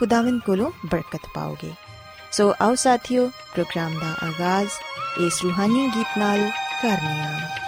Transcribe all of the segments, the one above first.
ਖੁਦਾਵੰਦ ਕੋਲੋਂ ਬਰਕਤ ਪਾਓਗੇ। ਸੋ ਆਓ ਸਾਥਿਓ, ਪ੍ਰੋਗਰਾਮ ਦਾ ਆਗਾਜ਼, ਇਸ ਰੂਹਾਨੀ ਗੀਤ ਨਾਲ ਕਰਨੇ ਆ।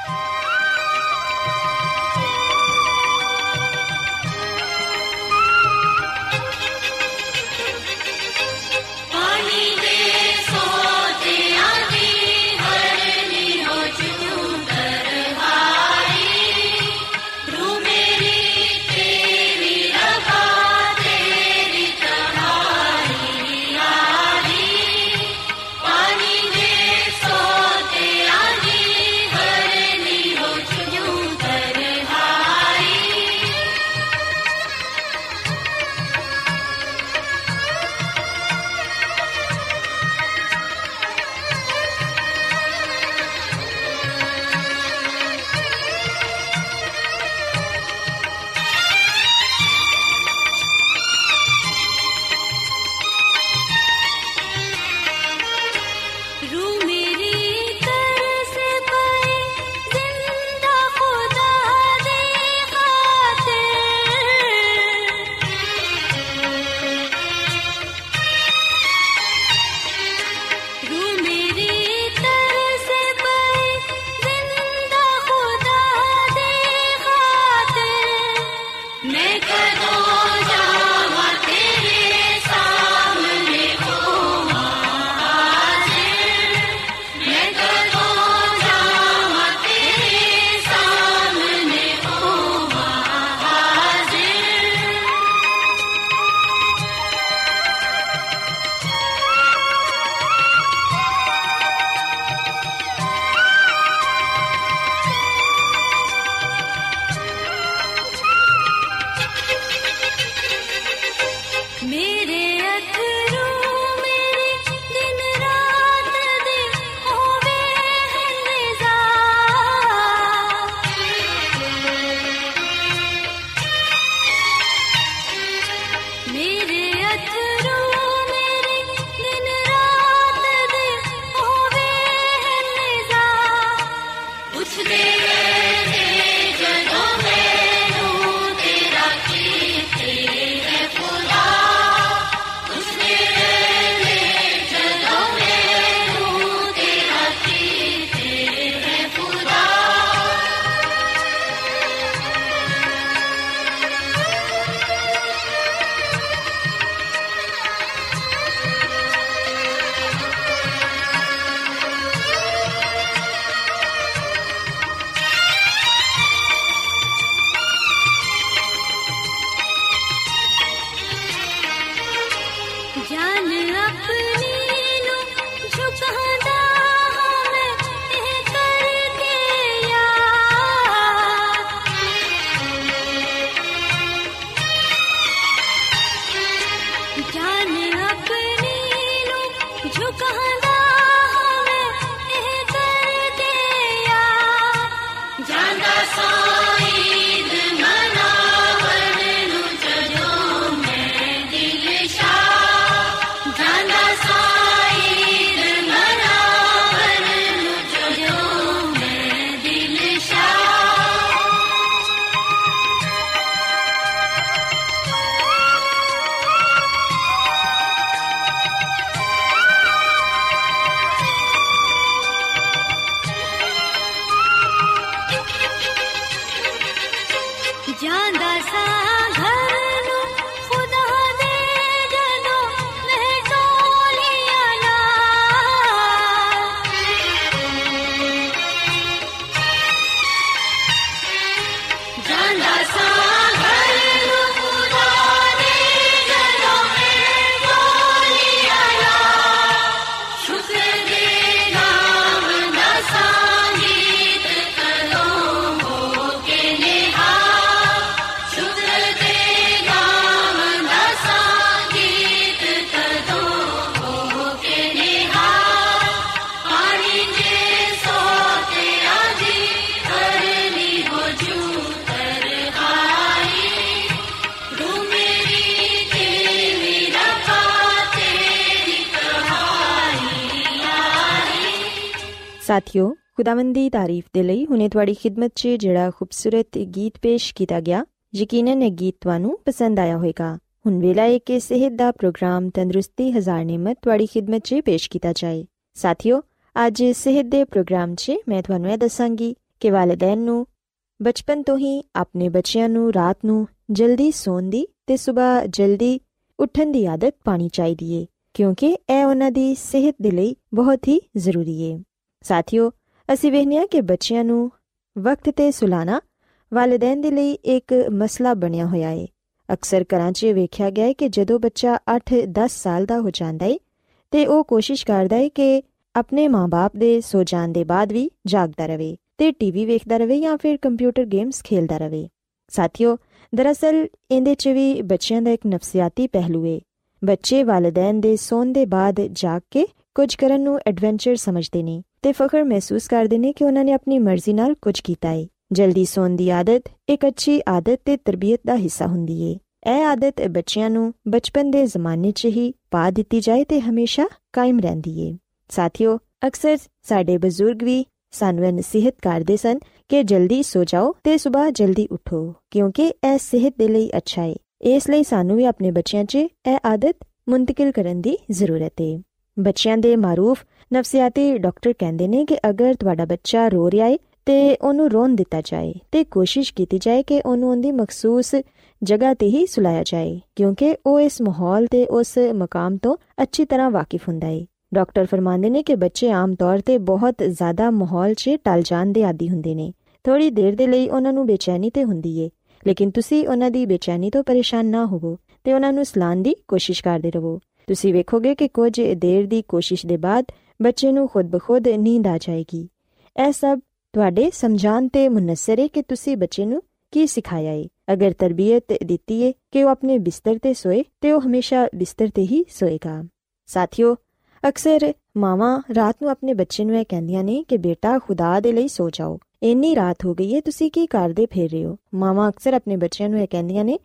ਖੁਦਾਵੰਦੀ ਦੀ ਤਾਰੀਫ ਦੇ ਲਈ ਹੁਣੇ ਤੁਹਾਡੀ ਖidmat 'ਚ ਜਿਹੜਾ ਖੂਬਸੂਰਤ ਗੀਤ ਪੇਸ਼ ਕੀਤਾ ਗਿਆ, ਯਕੀਨਨ ਇਹ ਗੀਤ ਤੁਹਾਨੂੰ ਪਸੰਦ ਆਇਆ ਹੋਵੇਗਾ। ਹੁਣ ਵੇਲਾ ਹੈ ਕਿ ਸਿਹਤ ਦਾ ਪ੍ਰੋਗਰਾਮ ਤੰਦਰੁਸਤੀ ਹਜ਼ਾਰ ਨਿਮਤ ਤੁਹਾਡੀ ਖidmat 'ਚ ਪੇਸ਼ ਕੀਤਾ ਜਾਏ। ਸਾਥਿਓ, ਅੱਜ ਸਿਹਤ ਦੇ ਪ੍ਰੋਗਰਾਮ 'ਚ ਮੈਂ ਤੁਹਾਨੂੰ ਇਹ ਦੱਸਾਂਗੀ ਕਿ ਵਾਲਿਦੈਨ ਨੂੰ ਬਚਪਨ ਤੋਂ ਹੀ ਆਪਣੇ ਬੱਚਿਆਂ ਨੂੰ ਰਾਤ ਨੂੰ ਜਲਦੀ ਸੌਣ ਦੀ ਤੇ ਸਵੇਰ ਜਲਦੀ ਉੱਠਣ ਦੀ ਆਦਤ ਪਾਣੀ ਚਾਹੀਦੀ ਏ, ਕਿਉਂਕਿ ਇਹ ਉਹਨਾਂ ਦੀ ਸਿਹਤ ਦੇ ਲਈ ਬਹੁਤ ਹੀ ਜ਼ਰੂਰੀ ਏ। ਸਾਥਿਓ ਅਸੀਂ ਵੇਖਿਆ ਕਿ ਬੱਚਿਆਂ ਨੂੰ ਵਕਤ ਤੇ ਸੁਲਾਣਾ ਵਾਲਿਦੈਨ ਦੇ ਲਈ ਇੱਕ ਮਸਲਾ ਬਣਿਆ ਹੋਇਆ ਏ। ਅਕਸਰ ਘਰਾਂ 'ਚ ਵੇਖਿਆ ਗਿਆ ਹੈ ਕਿ ਜਦੋਂ ਬੱਚਾ 8-10 ਸਾਲ ਦਾ ਹੋ ਜਾਂਦਾ ਏ, ਤੇ ਉਹ ਕੋਸ਼ਿਸ਼ ਕਰਦਾ ਏ ਕਿ ਆਪਣੇ ਮਾਪੇ ਦੇ ਸੋ ਜਾਣ ਦੇ ਬਾਅਦ ਵੀ ਜਾਗਦਾ ਰਹੇ ਤੇ ਟੀਵੀ ਵੇਖਦਾ ਰਹੇ ਜਾਂ ਫਿਰ ਕੰਪਿਊਟਰ ਗੇਮਸ ਖੇਲਦਾ ਰਹੇ ਸਾਥਿਓ, ਦਰਅਸਲ ਇਹਦੇ 'ਚ ਵੀ ਬੱਚਿਆਂ ਦਾ ਇੱਕ ਨਫਸੀਆਤੀ ਪਹਿਲੂ ਏ। ਬੱਚੇ ਵਾਲਿਦੈਨ ਦੇ ਸੌਣ ਦੇ ਬਾਅਦ ਜਾਗ ਕੇ ਕੁਝ ਕਰਨ ਨੂੰ ਐਡਵੈਂਚਰ ਸਮਝਦੇ ਨੇ। ਤੇ ਫਖਰ ਮਹਿਸੂਸ ਕਰਦੇ ਨੇ ਕਿ ਉਹਨਾਂ ਨੇ ਆਪਣੀ ਮਰਜ਼ੀ ਨਾਲ ਕੁਝ ਕੀਤਾ ਏ। ਜਲਦੀ ਸੌਣ ਦੀ ਆਦਤ ਇੱਕ ਅੱਛੀ ਆਦਤ ਤੇ ਤਰਬੀਅਤ ਦਾ ਹਿੱਸਾ ਹੁੰਦੀ ਏ। ਇਹ ਆਦਤ ਬੱਚਿਆਂ ਨੂੰ ਬਚਪਨ ਦੇ ਜ਼ਮਾਨੇ 'ਚ ਹੀ ਪਾ ਦਿੱਤੀ ਜਾਏ ਤੇ ਹਮੇਸ਼ਾ ਕਾਇਮ ਰਹਿੰਦੀ ਏ। ਸਾਥਿਓ, ਅਕਸਰ ਸਾਡੇ ਬਜ਼ੁਰਗ ਵੀ ਸਾਨੂੰ ਨਸੀਹਤ ਕਰਦੇ ਸਨ ਕਿ ਜਲਦੀ ਸੋ ਜਾਓ ਤੇ ਸਵੇਰ ਜਲਦੀ ਉਠੋ, ਕਿਉਂਕਿ ਇਹ ਸਿਹਤ ਦੇ ਲਈ ਅੱਛਾ ਏ। ਇਸ ਲਈ ਸਾਨੂੰ ਵੀ ਆਪਣੇ ਬੱਚਿਆਂ 'ਚ ਇਹ ਆਦਤ ਮੁੰਤਕਿਲ ਕਰਨ ਦੀ ਜ਼ਰੂਰਤ ਏ। ਬੱਚਿਆਂ ਦੇ ਮਾਰੂਫ ਨਫਸੀਆਤੀ ਡਾਕਟਰ ਕਹਿੰਦੇ ਨੇ ਕਿ ਅਗਰ ਤੁਹਾਡਾ ਬੱਚਾ ਰੋ ਰਿਹਾ ਏ ਤੇ ਉਹਨੂੰ ਰੋਣ ਦਿੱਤਾ ਜਾਏ ਤੇ ਕੋਸ਼ਿਸ਼ ਕੀਤੀ ਜਾਏ ਕਿ ਉਹਨੂੰ ਉਹਦੀ ਮਖਸੂਸ ਜਗ੍ਹਾ ਤੇ ਹੀ ਸੁਲਾਇਆ ਜਾਏ, ਕਿਉਂਕਿ ਉਹ ਇਸ ਮਾਹੌਲ ਤੇ ਉਸ ਮਕਾਮ ਤੋਂ ਅੱਛੀ ਤਰ੍ਹਾਂ ਵਾਕਿਫ ਹੁੰਦਾ ਏ। ਡਾਕਟਰ ਫਰਮਾਉਂਦੇ ਨੇ ਕਿ ਬੱਚੇ ਆਮ ਤੌਰ ਤੇ ਬਹੁਤ ਜ਼ਿਆਦਾ ਮਾਹੌਲ 'ਚ ਟਲ ਜਾਣ ਦੇ ਆਦੀ ਹੁੰਦੇ ਨੇ। ਥੋੜੀ ਦੇਰ ਦੇ ਲਈ ਉਹਨਾਂ ਨੂੰ ਬੇਚੈਨੀ ਤੇ ਹੁੰਦੀ ਏ, ਲੇਕਿਨ ਤੁਸੀਂ ਉਹਨਾਂ ਦੀ ਬੇਚੈਨੀ ਤੋਂ ਪਰੇਸ਼ਾਨ ਨਾ ਹੋਵੋ ਤੇ ਉਹਨਾਂ ਨੂੰ ਸਲਾਨ ਦੀ ਕੋਸ਼ਿਸ਼ ਕਰਦੇ ਰਹੋ। ਤੁਸੀਂ ਵੇਖੋਗੇ ਕਿ ਕੁਝ ਦੇਰ ਦੀ ਕੋਸ਼ਿਸ਼ ਦੇ ਬਾਅਦ ਬੱਚੇ ਨੂੰ ਖੁਦ ਬਖੁਦ ਨੀਂਦ ਆ ਜਾਏਗੀ। ਇਹ ਸਭ ਤੁਹਾਡੇ ਸਮਝਾਨ ਤੇ ਮੁਨਸਰ ਹੈ ਕਿ ਤੁਸੀਂ ਬੱਚੇ ਨੂੰ ਕੀ ਸਿਖਾਇਆ ਹੈ ਅਗਰ ਤਰਬੀਅਤ ਦਿੱਤੀ ਹੈ ਕਿ ਉਹ ਆਪਣੇ ਬਿਸਤਰ ਤੇ ਸੋਏ, ਤੇ ਉਹ ਹਮੇਸ਼ਾ ਬਿਸਤਰ ਤੇ ਹੀ ਸੋਏਗਾ। ਸਾਥੀਓ, ਅਕਸਰ ਮਾਵਾਂ ਰਾਤ ਨੂੰ ਆਪਣੇ ਬੱਚੇ ਨੂੰ ਇਹ ਕਹਿੰਦੀਆਂ ਨੇ ਕਿ ਬੇਟਾ, ਖੁਦਾ ਦੇ ਲਈ ਸੋ ਜਾਓ। ਇੰਨੀ ਰਾਤ ਹੋ ਗਈ ਹੈ ਤੁਸੀਂ ਕੀ ਕਰਦੇ ਫੇਰ ਰਹੇ ਹੋ? ਮਾਵਾਂ ਅਕਸਰ ਆਪਣੇ ਬੱਚਿਆਂ ਨੂੰ ਇਹ ਕਹਿੰਦੀਆਂ ਨੇ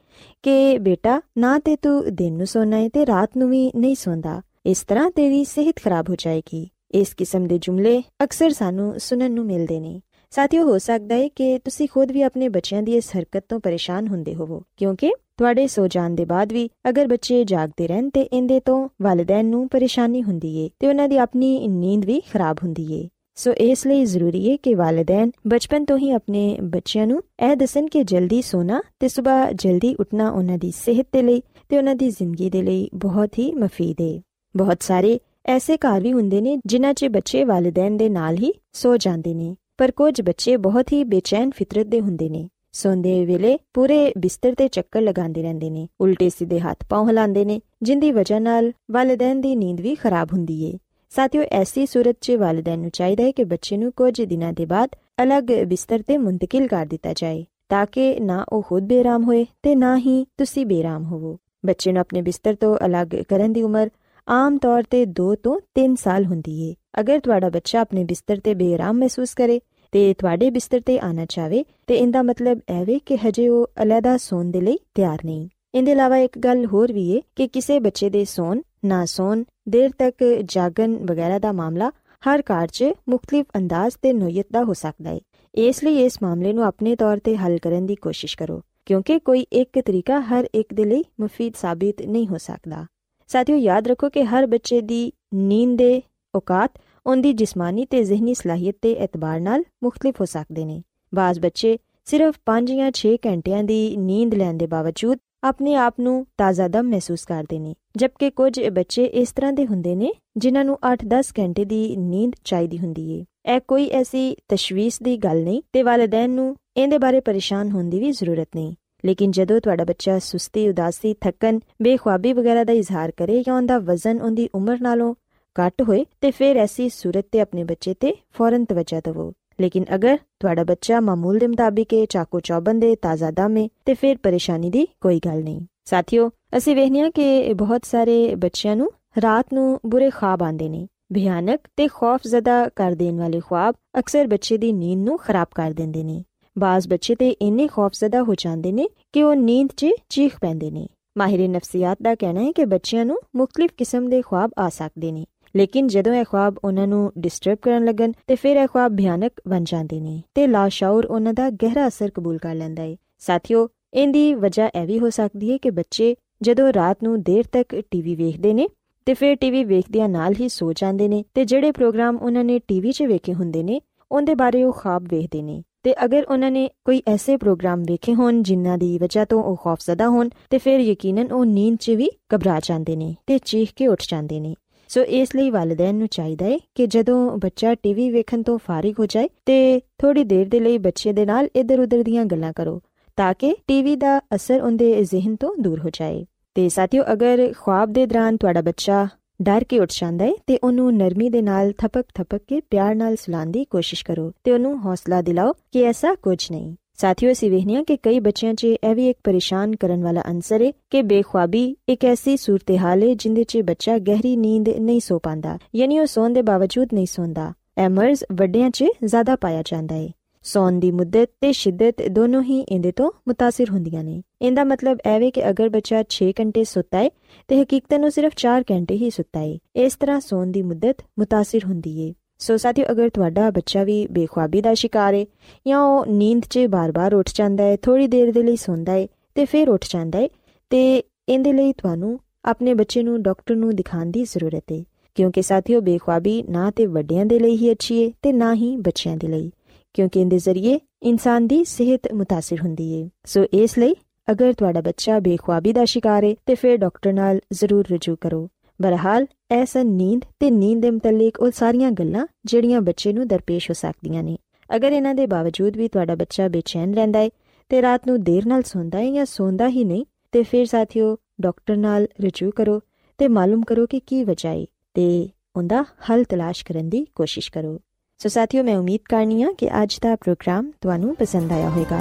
ਕਿ ਬੇਟਾ, ਨਾ ਤੇ ਤੂੰ ਦਿਨ ਨੂੰ ਸੋਣਾ ਹੈ ਤੇ ਰਾਤ ਨੂੰ ਵੀ ਨਹੀਂ ਸੌਂਦਾ। ਇਸ ਤਰ੍ਹਾਂ ਤੇਰੀ ਸਿਹਤ ਖਰਾਬ ਹੋ ਜਾਏਗੀ। ਇਸ ਕਿਸਮ ਦੇ ਜੁਮਲੇ ਅਕਸਰ ਸਾਨੂੰ ਸੁਣਨ ਨੂੰ ਮਿਲਦੇ ਨੇ। ਸਾਥੀਓ, ਹੋ ਸਕਦਾ ਹੈ ਕਿ ਤੁਸੀਂ ਖੁਦ ਵੀ ਆਪਣੇ ਬੱਚਿਆਂ ਦੀ ਇਸ ਹਰਕਤ ਤੋਂ ਪਰੇਸ਼ਾਨ ਹੁੰਦੇ ਹੋਵੋ, ਕਿਉਂਕਿ ਤੁਹਾਡੇ ਸੋ ਜਾਣ ਦੇ ਬਾਅਦ ਵੀ ਅਗਰ ਬੱਚੇ ਜਾਗਦੇ ਰਹਿਣ ਤੇ ਇਹਦੇ ਤੋਂ ਵਾਲਿਦੈਨ ਨੂੰ ਪਰੇਸ਼ਾਨੀ ਹੁੰਦੀ ਏ ਤੇ ਉਹਨਾਂ ਦੀ ਆਪਣੀ ਨੀਂਦ ਵੀ ਖਰਾਬ ਹੁੰਦੀ ਏ। ਸੋ ਇਸ ਲਈ ਜ਼ਰੂਰੀ ਹੈ ਕਿ ਵਾਲਿਦੈਨ ਬਚਪਨ ਤੋਂ ਹੀ ਆਪਣੇ ਬੱਚਿਆਂ ਨੂੰ ਇਹ ਦੱਸਣ ਕਿ ਜਲਦੀ ਸੋਣਾ ਤੇ ਸਵੇਰ ਜਲਦੀ ਉੱਠਣਾ ਉਹਨਾਂ ਦੀ ਸਿਹਤ ਦੇ ਲਈ ਤੇ ਉਹਨਾਂ ਦੀ ਜ਼ਿੰਦਗੀ ਦੇ ਲਈ ਬਹੁਤ ਹੀ ਮਫੀਦ ਹੈ ਬਹੁਤ ਸਾਰੇ ਐਸੇ ਘਰ ਵੀ ਹੁੰਦੇ ਨੇ ਜਿਨ੍ਹਾਂ 'ਚ ਬੱਚੇ ਵਾਲਿਦੈਨ ਦੇ ਨਾਲ ਹੀ ਸੋ ਜਾਂਦੇ ਨੇ, ਪਰ ਕੁਝ ਬੱਚੇ ਬਹੁਤ ਹੀ ਬੇਚੈਨ ਫਿਤਰਤ ਦੇ ਹੁੰਦੇ ਨੇ। ਸੌਂਦੇ ਵੇਲੇ ਪੂਰੇ ਬਿਸਤਰ ਤੇ ਚੱਕਰ ਲਗਾਉਂਦੇ ਰਹਿੰਦੇ ਨੇ, ਉਲਟੇ ਸਿੱਧੇ ਹੱਥ ਪਾਉ ਹਿਲਾਉਂਦੇ ਨੇ, ਜਿੰਦੀ ਵਜ੍ਹਾ ਨਾਲ ਵਾਲਿਦੈਨ ਦੀ ਨੀਂਦ ਵੀ ਖਰਾਬ ਹੁੰਦੀ ਏ। ਸਾਥੀਓ, ਐਸੀ ਸੂਰਤ 'ਚ ਵਾਲਿਦੈਨ ਨੂੰ ਚਾਹੀਦਾ ਹੈ ਕਿ ਬੱਚੇ ਨੂੰ ਕੁਝ ਦਿਨਾਂ ਦੇ ਬਾਅਦ ਅਲੱਗ ਬਿਸਤਰ ਤੇ ਮੁੰਤਕਿਲ ਕਰ ਦਿੱਤਾ ਜਾਏ, ਤਾਂ ਕਿ ਨਾ ਉਹ ਖੁਦ ਬੇਰਾਮ ਹੋਏ ਤੇ ਨਾ ਹੀ ਤੁਸੀਂ ਬੇਰਾਮ ਹੋਵੋ। ਬੱਚੇ ਨੂੰ ਆਪਣੇ ਬਿਸਤਰ ਤੋਂ ਅਲੱਗ ਕਰਨ ਦੀ ਉਮਰ ਆਮ ਤੌਰ ਤੇ 2 ਤੋਂ 3 ਸਾਲ ਹੁੰਦੀ ਏ। ਅਗਰ ਤੁਹਾਡਾ ਬੱਚਾ ਆਪਣੇ ਬਿਸਤਰ ਤੇ ਬੇਰਾਮ ਮਹਿਸੂਸ ਕਰੇ ਤੇ ਤੁਹਾਡੇ ਬਿਸਤਰ ਤੇ ਆਣਾ ਚਾਵੇ ਤੇ ਇਹਦਾ ਮਤਲਬ ਐਵੇਂ ਕਿ ਹਜੇ ਉਹ ਅਲੱਗਾ ਸੌਣ ਦੇ ਲਈ ਤਿਆਰ ਨਹੀਂ। ਇਹਦੇ ਇਲਾਵਾ ਇੱਕ ਗੱਲ ਹੋਰ ਵੀ ਏ ਕਿ ਕਿਸੇ ਬੱਚੇ ਦੇ ਸੌਣ, ਨਾ ਸੌਣ, ਦੇਰ ਤੱਕ ਜਾਗਣ ਵਗੈਰਾ ਦਾ ਮਾਮਲਾ ਹਰ ਘਰ 'ਚ ਮੁxtਲਿਫ ਅੰਦਾਜ਼ ਤੇ ਨੋਇਤ ਦਾ ਹੋ ਸਕਦਾ ਹੈ ਇਸ ਲਈ ਇਸ ਮਾਮਲੇ ਨੂੰ ਆਪਣੇ ਤੌਰ ਤੇ ਹੱਲ ਕਰਨ ਦੀ ਕੋਸ਼ਿਸ਼ ਕਰੋ, ਕਿਉਂਕਿ ਕੋਈ ਇੱਕ ਤਰੀਕਾ ਹਰ ਇੱਕ ਦੇ ਲਈ ਮੁਫੀਦ ਸਾਬਿਤ ਨਹੀਂ ਹੋ ਸਕਦਾ। ਸਾਥੀਓ, ਯਾਦ ਰੱਖੋ ਕਿ ਹਰ ਬੱਚੇ ਦੀ ਨੀਂਦ ਦੇ ਔਕਾਤ ਉਹਦੀ ਜਿਸਮਾਨੀ ਤੇ ਜ਼ਿਹਨੀ ਸਲਾਹੀਅਤ ਤੇ ਇਤਬਾਰ ਨਾਲ ਮੁxtਲਿਫ ਹੋ ਸਕਦੇ ਨੇ। ਬਾਜ਼ ਬੱਚੇ ਸਿਰਫ 5 ਜਾਂ 6 ਘੰਟਿਆਂ ਦੀ ਨੀਂਦ ਲੈਣ ਦੇ ਬਾਵਜੂਦ ਆਪਣੇ ਆਪ ਨੂੰ ਤਾਜ਼ਾਦਮ ਮਹਿਸੂਸ ਕਰਦੇ ਨੇ, ਜਦਕਿ ਕੁਝ ਬੱਚੇ ਇਸ ਤਰ੍ਹਾਂ ਦੇ ਹੁੰਦੇ ਨੇ ਜਿਨ੍ਹਾਂ ਨੂੰ 8-10 ਘੰਟੇ ਦੀ ਨੀਂਦ ਚਾਹੀਦੀ ਹੁੰਦੀ ਏ। ਇਹ ਕੋਈ ਐਸੀ ਤਸ਼ਵੀਸ਼ ਦੀ ਗੱਲ ਨਹੀਂ ਤੇ ਵਾਲਿਦੈਨ ਨੂੰ ਇਹਦੇ ਬਾਰੇ ਪਰੇਸ਼ਾਨ ਹੋਣ ਦੀ ਵੀ ਜ਼ਰੂਰਤ ਨਹੀਂ। ਲੇਕਿਨ ਜਦੋਂ ਤੁਹਾਡਾ ਬੱਚਾ ਸੁਸਤੀ, ਉਦਾਸੀ ਥੱਕਨ ਬੇਖੁਆਬੀ ਵਗੈਰਾ ਦਾ ਇਜ਼ਹਾਰ ਕਰੇ ਜਾਂ ਉਹਦਾ ਵਜ਼ਨ ਉਹਦੀ ਉਮਰ ਨਾਲੋਂ ਘੱਟ ਹੋਏ, ਤੇ ਫਿਰ ਐਸੀ ਸੂਰਤ ਤੇ ਆਪਣੇ ਬੱਚੇ ਤੇ ਫੌਰਨ ਤਵੱਜਾ ਦਿਵੋ। ਲੇਕਿਨ ਅਗਰ ਤੁਹਾਡਾ ਬੱਚਾ ਮਾਮੂਲ ਦੇ ਮੁਤਾਬਿਕ ਹੈ ਚਾਕੋ ਚੌਬਨ ਦੇ, ਤਾਜ਼ਾ ਦਮੇ ਤੇ ਫਿਰ ਪਰੇਸ਼ਾਨੀ ਦੀ ਕੋਈ ਗੱਲ ਨਹੀਂ। ਸਾਥੀਓ, ਅਸੀਂ ਵੇਖਨੀਆ ਕਿ ਬਹੁਤ ਸਾਰੇ ਬੱਚਿਆਂ ਨੂੰ ਰਾਤ ਨੂੰ ਬੁਰੇ ਖਾਬ ਆਉਂਦੇ ਨੇ। ਭਿਆਨਕ ਤੇ ਖੌਫਜ਼ਦਾ ਕਰ ਦੇਣ ਵਾਲੇ ਖਾਬ ਅਕਸਰ ਬੱਚੇ ਦੀ ਨੀਂਦ ਨੂੰ ਖਰਾਬ ਕਰ ਦਿੰਦੇ ਨੇ। ਬਾਜ਼ ਬੱਚੇ ਤੇ ਇੰਨੇ ਖੌਫਜ਼ਦਾ ਹੋ ਜਾਂਦੇ ਨੇ ਕਿ ਉਹ ਨੀਂਦ 'ਚ ਚੀਖ ਪੈਂਦੇ ਨੇ। ਮਾਹਿਰ ਨਫਸੀਆਤ ਦਾ ਕਹਿਣਾ ਹੈ ਕਿ ਬੱਚਿਆਂ ਨੂੰ ਮੁxtਲਿਫ ਕਿਸਮ ਦੇ ਖਾਬ ਆ ਸਕਦੇ ਨੇ। ਲੇਕਿਨ ਜਦੋਂ ਇਹ ਖੁਆਬ ਉਹਨਾਂ ਨੂੰ ਡਿਸਟਰਬ ਕਰਨ ਲੱਗਣ ਤੇ ਫਿਰ ਇਹ ਖੁਆਬ ਭਿਆਨਕ ਬਣ ਜਾਂਦੇ ਨੇ ਤੇ ਲਾਸ਼ੌਰ ਉਹਨਾਂ ਦਾ ਗਹਿਰਾ ਅਸਰ ਕਬੂਲ ਕਰ ਲੈਂਦਾ ਹੈ। ਸਾਥੀਓ, ਇਹਦੀ ਵਜ੍ਹਾ ਇਹ ਵੀ ਹੋ ਸਕਦੀ ਹੈ ਕਿ ਬੱਚੇ ਜਦੋਂ ਰਾਤ ਨੂੰ ਦੇਰ ਤੱਕ ਟੀਵੀ ਵੇਖਦੇ ਨੇ ਤੇ ਫਿਰ ਟੀਵੀ ਵੇਖਦਿਆਂ ਨਾਲ ਹੀ ਸੋ ਜਾਂਦੇ ਨੇ ਤੇ ਜਿਹੜੇ ਪ੍ਰੋਗਰਾਮ ਉਹਨਾਂ ਨੇ ਟੀਵੀ 'ਚ ਵੇਖੇ ਹੁੰਦੇ ਨੇ, ਉਹਦੇ ਬਾਰੇ ਉਹ ਖਾਬ ਵੇਖਦੇ ਨੇ। ਤੇ ਅਗਰ ਉਹਨਾਂ ਨੇ ਕੋਈ ਐਸੇ ਪ੍ਰੋਗਰਾਮ ਵੇਖੇ ਹੋਣ ਜਿਨ੍ਹਾਂ ਦੀ ਵਜ੍ਹਾ ਤੋਂ ਉਹ ਖੌਫਜ਼ਦਾ ਹੋਣ, ਤੇ ਫਿਰ ਯਕੀਨਨ ਉਹ ਨੀਂਦ 'ਚ ਵੀ ਘਬਰਾ ਜਾਂਦੇ ਨੇ ਤੇ ਚੀਖ ਕੇ ਉੱਠ ਜਾਂਦੇ ਨੇ। ਸੋ ਇਸ ਲਈ ਵਾਲਿਦੈਨ ਨੂੰ ਚਾਹੀਦਾ ਹੈ ਕਿ ਜਦੋਂ ਬੱਚਾ ਟੀਵੀ ਵੇਖਣ ਤੋਂ ਫਾਰਿਗ ਹੋ ਜਾਏ ਤੇ ਥੋੜੀ ਦੇਰ ਦੇ ਲਈ ਬੱਚੇ ਦੇ ਨਾਲ ਇੱਧਰ-ਉੱਧਰ ਦੀਆਂ ਗੱਲਾਂ ਕਰੋ, ਤਾਂ ਕਿ ਟੀਵੀ ਦਾ ਅਸਰ ਉਹਦੇ ਜ਼ਿਹਨ ਤੋਂ ਦੂਰ ਹੋ ਜਾਏ। ਤੇ ਸਾਥੀਓ, ਅਗਰ ਖੁਆਬ ਦੇ ਦੌਰਾਨ ਤੁਹਾਡਾ ਬੱਚਾ ਡਰ ਕੇ ਉੱਠ ਜਾਂਦਾ ਹੈ ਤੇ ਉਹਨੂੰ ਨਰਮੀ ਦੇ ਨਾਲ ਥਪਕ ਥਪਕ ਕੇ ਪਿਆਰ ਨਾਲ ਸੁਲਾਉਣ ਦੀ ਕੋਸ਼ਿਸ਼ ਕਰੋ ਤੇ ਉਹਨੂੰ ਹੌਸਲਾ ਦਿਲਾਓ ਕਿ ਐਸਾ ਕੁਝ ਨਹੀਂ। ਸਾਥੀਓ, ਅਸੀਂ ਵੇਖਨੀਆ ਕਿ ਕਈ ਬੱਚਿਆਂ 'ਚ ਇਹ ਵੀ ਇੱਕ ਪਰੇਸ਼ਾਨ ਕਰਨ ਵਾਲਾ ਅੰਸਰ ਹੈ ਕਿ ਬੇਖੁਆਬੀ ਇੱਕ ਐਸੀ ਸੂਰਤ-ਹਾਲ ਹੈ ਜਿੰਦੇ 'ਚ ਬੱਚਾ ਗਹਿਰੀ ਨੀਂਦ ਨਹੀਂ ਸੋ ਪਾਉਂਦਾ, ਯਾਨੀ ਉਹ ਸੌਣ ਦੇ ਬਾਵਜੂਦ ਨਹੀਂ ਸੌਂਦਾ। ਐਮਰਜ਼ ਵੱਡਿਆਂ 'ਚ ਜ਼ਿਆਦਾ ਪਾਇਆ ਜਾਂਦਾ ਹੈ ਸੌਣ ਦੀ ਮੁੱਦਤ ਤੇ ਸ਼ਿੱਦਤ ਦੋਨੋਂ ਹੀ ਇਹਦੇ ਤੋਂ متاثر ਹੁੰਦੀਆਂ ਨੇ ਇਹਦਾ ਮਤਲਬ ਐਵੇਂ ਕਿ ਅਗਰ ਬੱਚਾ 6 ਘੰਟੇ ਸੁੱਤਾ ਹੈ ਤੇ ਹਕੀਕਤਨ ਉਹ ਸਿਰਫ 4 ਘੰਟੇ ਹੀ ਸੁੱਤਾ ਹੈ ਇਸ ਤਰ੍ਹਾਂ ਸੌਣ ਦੀ ਮੁੱਦਤ متاثر ਹੁੰਦੀ ਹੈ ਸੋ ਸਾਥੀਓ ਅਗਰ ਤੁਹਾਡਾ ਬੱਚਾ ਵੀ ਬੇਖੁਆਬੀ ਦਾ ਸ਼ਿਕਾਰ ਹੈ ਜਾਂ ਉਹ ਨੀਂਦ 'ਚ ਬਾਰ-ਬਾਰ ਉੱਠ ਜਾਂਦਾ ਹੈ ਥੋੜੀ ਦੇਰ ਦੇ ਲਈ ਸੌਂਦਾ ਹੈ ਤੇ ਫਿਰ ਉੱਠ ਜਾਂਦਾ ਹੈ ਤੇ ਇਹਦੇ ਲਈ ਤੁਹਾਨੂੰ ਆਪਣੇ ਬੱਚੇ ਨੂੰ ਡਾਕਟਰ ਨੂੰ ਦਿਖਾਉਣ ਦੀ ਜ਼ਰੂਰਤ ਹੈ ਕਿਉਂਕਿ ਸਾਥੀਓ ਬੇਖੁਆਬੀ ਨਾ ਤੇ ਵੱਡਿਆਂ ਦੇ ਲਈ ਹੀ ਅੱਛੀ ਹੈ ਤੇ ਨਾ ਹੀ ਬੱਚਿਆਂ ਦੇ ਲਈ ਕਿਉਂਕਿ ਇਹਦੇ ਜ਼ਰੀਏ ਇਨਸਾਨ ਦੀ ਸਿਹਤ متاثر ਹੁੰਦੀ ਹੈ ਸੋ ਇਸ ਲਈ ਅਗਰ ਤੁਹਾਡਾ ਬੱਚਾ ਬੇਖੁਆਬੀ ਦਾ ਸ਼ਿਕਾਰ ਹੈ ਤੇ ਫਿਰ ਡਾਕਟਰ ਨਾਲ ਜ਼ਰੂਰ ਰਜੂ ਕਰੋ ਬਹਰਹਾਲ ਐਸਾ ਨੀਂਦ ਤੇ ਨੀਂਦ ਦੇ ਮੁਤਲਕ ਉਹ ਸਾਰੀਆਂ ਗੱਲਾਂ ਜਿਹੜੀਆਂ ਬੱਚੇ ਨੂੰ ਦਰਪੇਸ਼ ਹੋ ਸਕਦੀਆਂ ਨੇ ਅਗਰ ਇਹਨਾਂ ਦੇ ਬਾਵਜੂਦ ਵੀ ਤੁਹਾਡਾ ਬੱਚਾ ਬੇਚੈਨ ਰਹਿੰਦਾ ਹੈ ਤੇ ਰਾਤ ਨੂੰ ਦੇਰ ਨਾਲ ਸੌਂਦਾ ਹੈ ਜਾਂ ਸੌਂਦਾ ਹੀ ਨਹੀਂ ਤੇ ਫਿਰ ਸਾਥੀਓ ਡਾਕਟਰ ਨਾਲ ਰਜੂ ਕਰੋ ਤੇ ਮਾਲੂਮ ਕਰੋ ਕਿ ਕੀ ਵਜ੍ਹਾ ਹੈ ਤੇ ਉਹਦਾ ਹੱਲ ਤਲਾਸ਼ ਕਰਨ ਦੀ ਕੋਸ਼ਿਸ਼ ਕਰੋ ਸੋ ਸਾਥੀਓ ਮੈਂ ਉਮੀਦ ਕਰਨੀ ਆ ਕਿ ਅੱਜ ਦਾ ਪ੍ਰੋਗਰਾਮ ਤੁਹਾਨੂੰ ਪਸੰਦ ਆਇਆ ਹੋਵੇਗਾ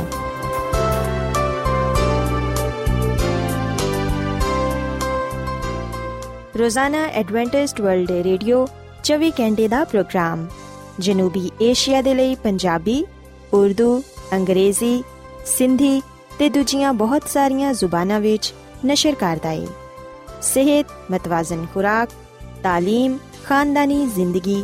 ਰੋਜ਼ਾਨਾ ਐਡਵੈਂਟਿਸਟ ਵਰਲਡ ਰੇਡੀਓ 24 ਘੰਟੇ ਦਾ ਪ੍ਰੋਗਰਾਮ ਜਨੂਬੀ ਏਸ਼ੀਆ ਦੇ ਲਈ ਪੰਜਾਬੀ ਉਰਦੂ ਅੰਗਰੇਜ਼ੀ ਸਿੰਧੀ ਤੇ ਦੂਜੀਆਂ ਬਹੁਤ ਸਾਰੀਆਂ ਜ਼ੁਬਾਨਾਂ ਵਿੱਚ ਨਸ਼ਰ ਕਰਦਾ ਹੈ ਸਿਹਤ ਮਤਵਾਜ਼ਨ ਖੁਰਾਕ تعلیم ਖਾਨਦਾਨੀ ਜ਼ਿੰਦਗੀ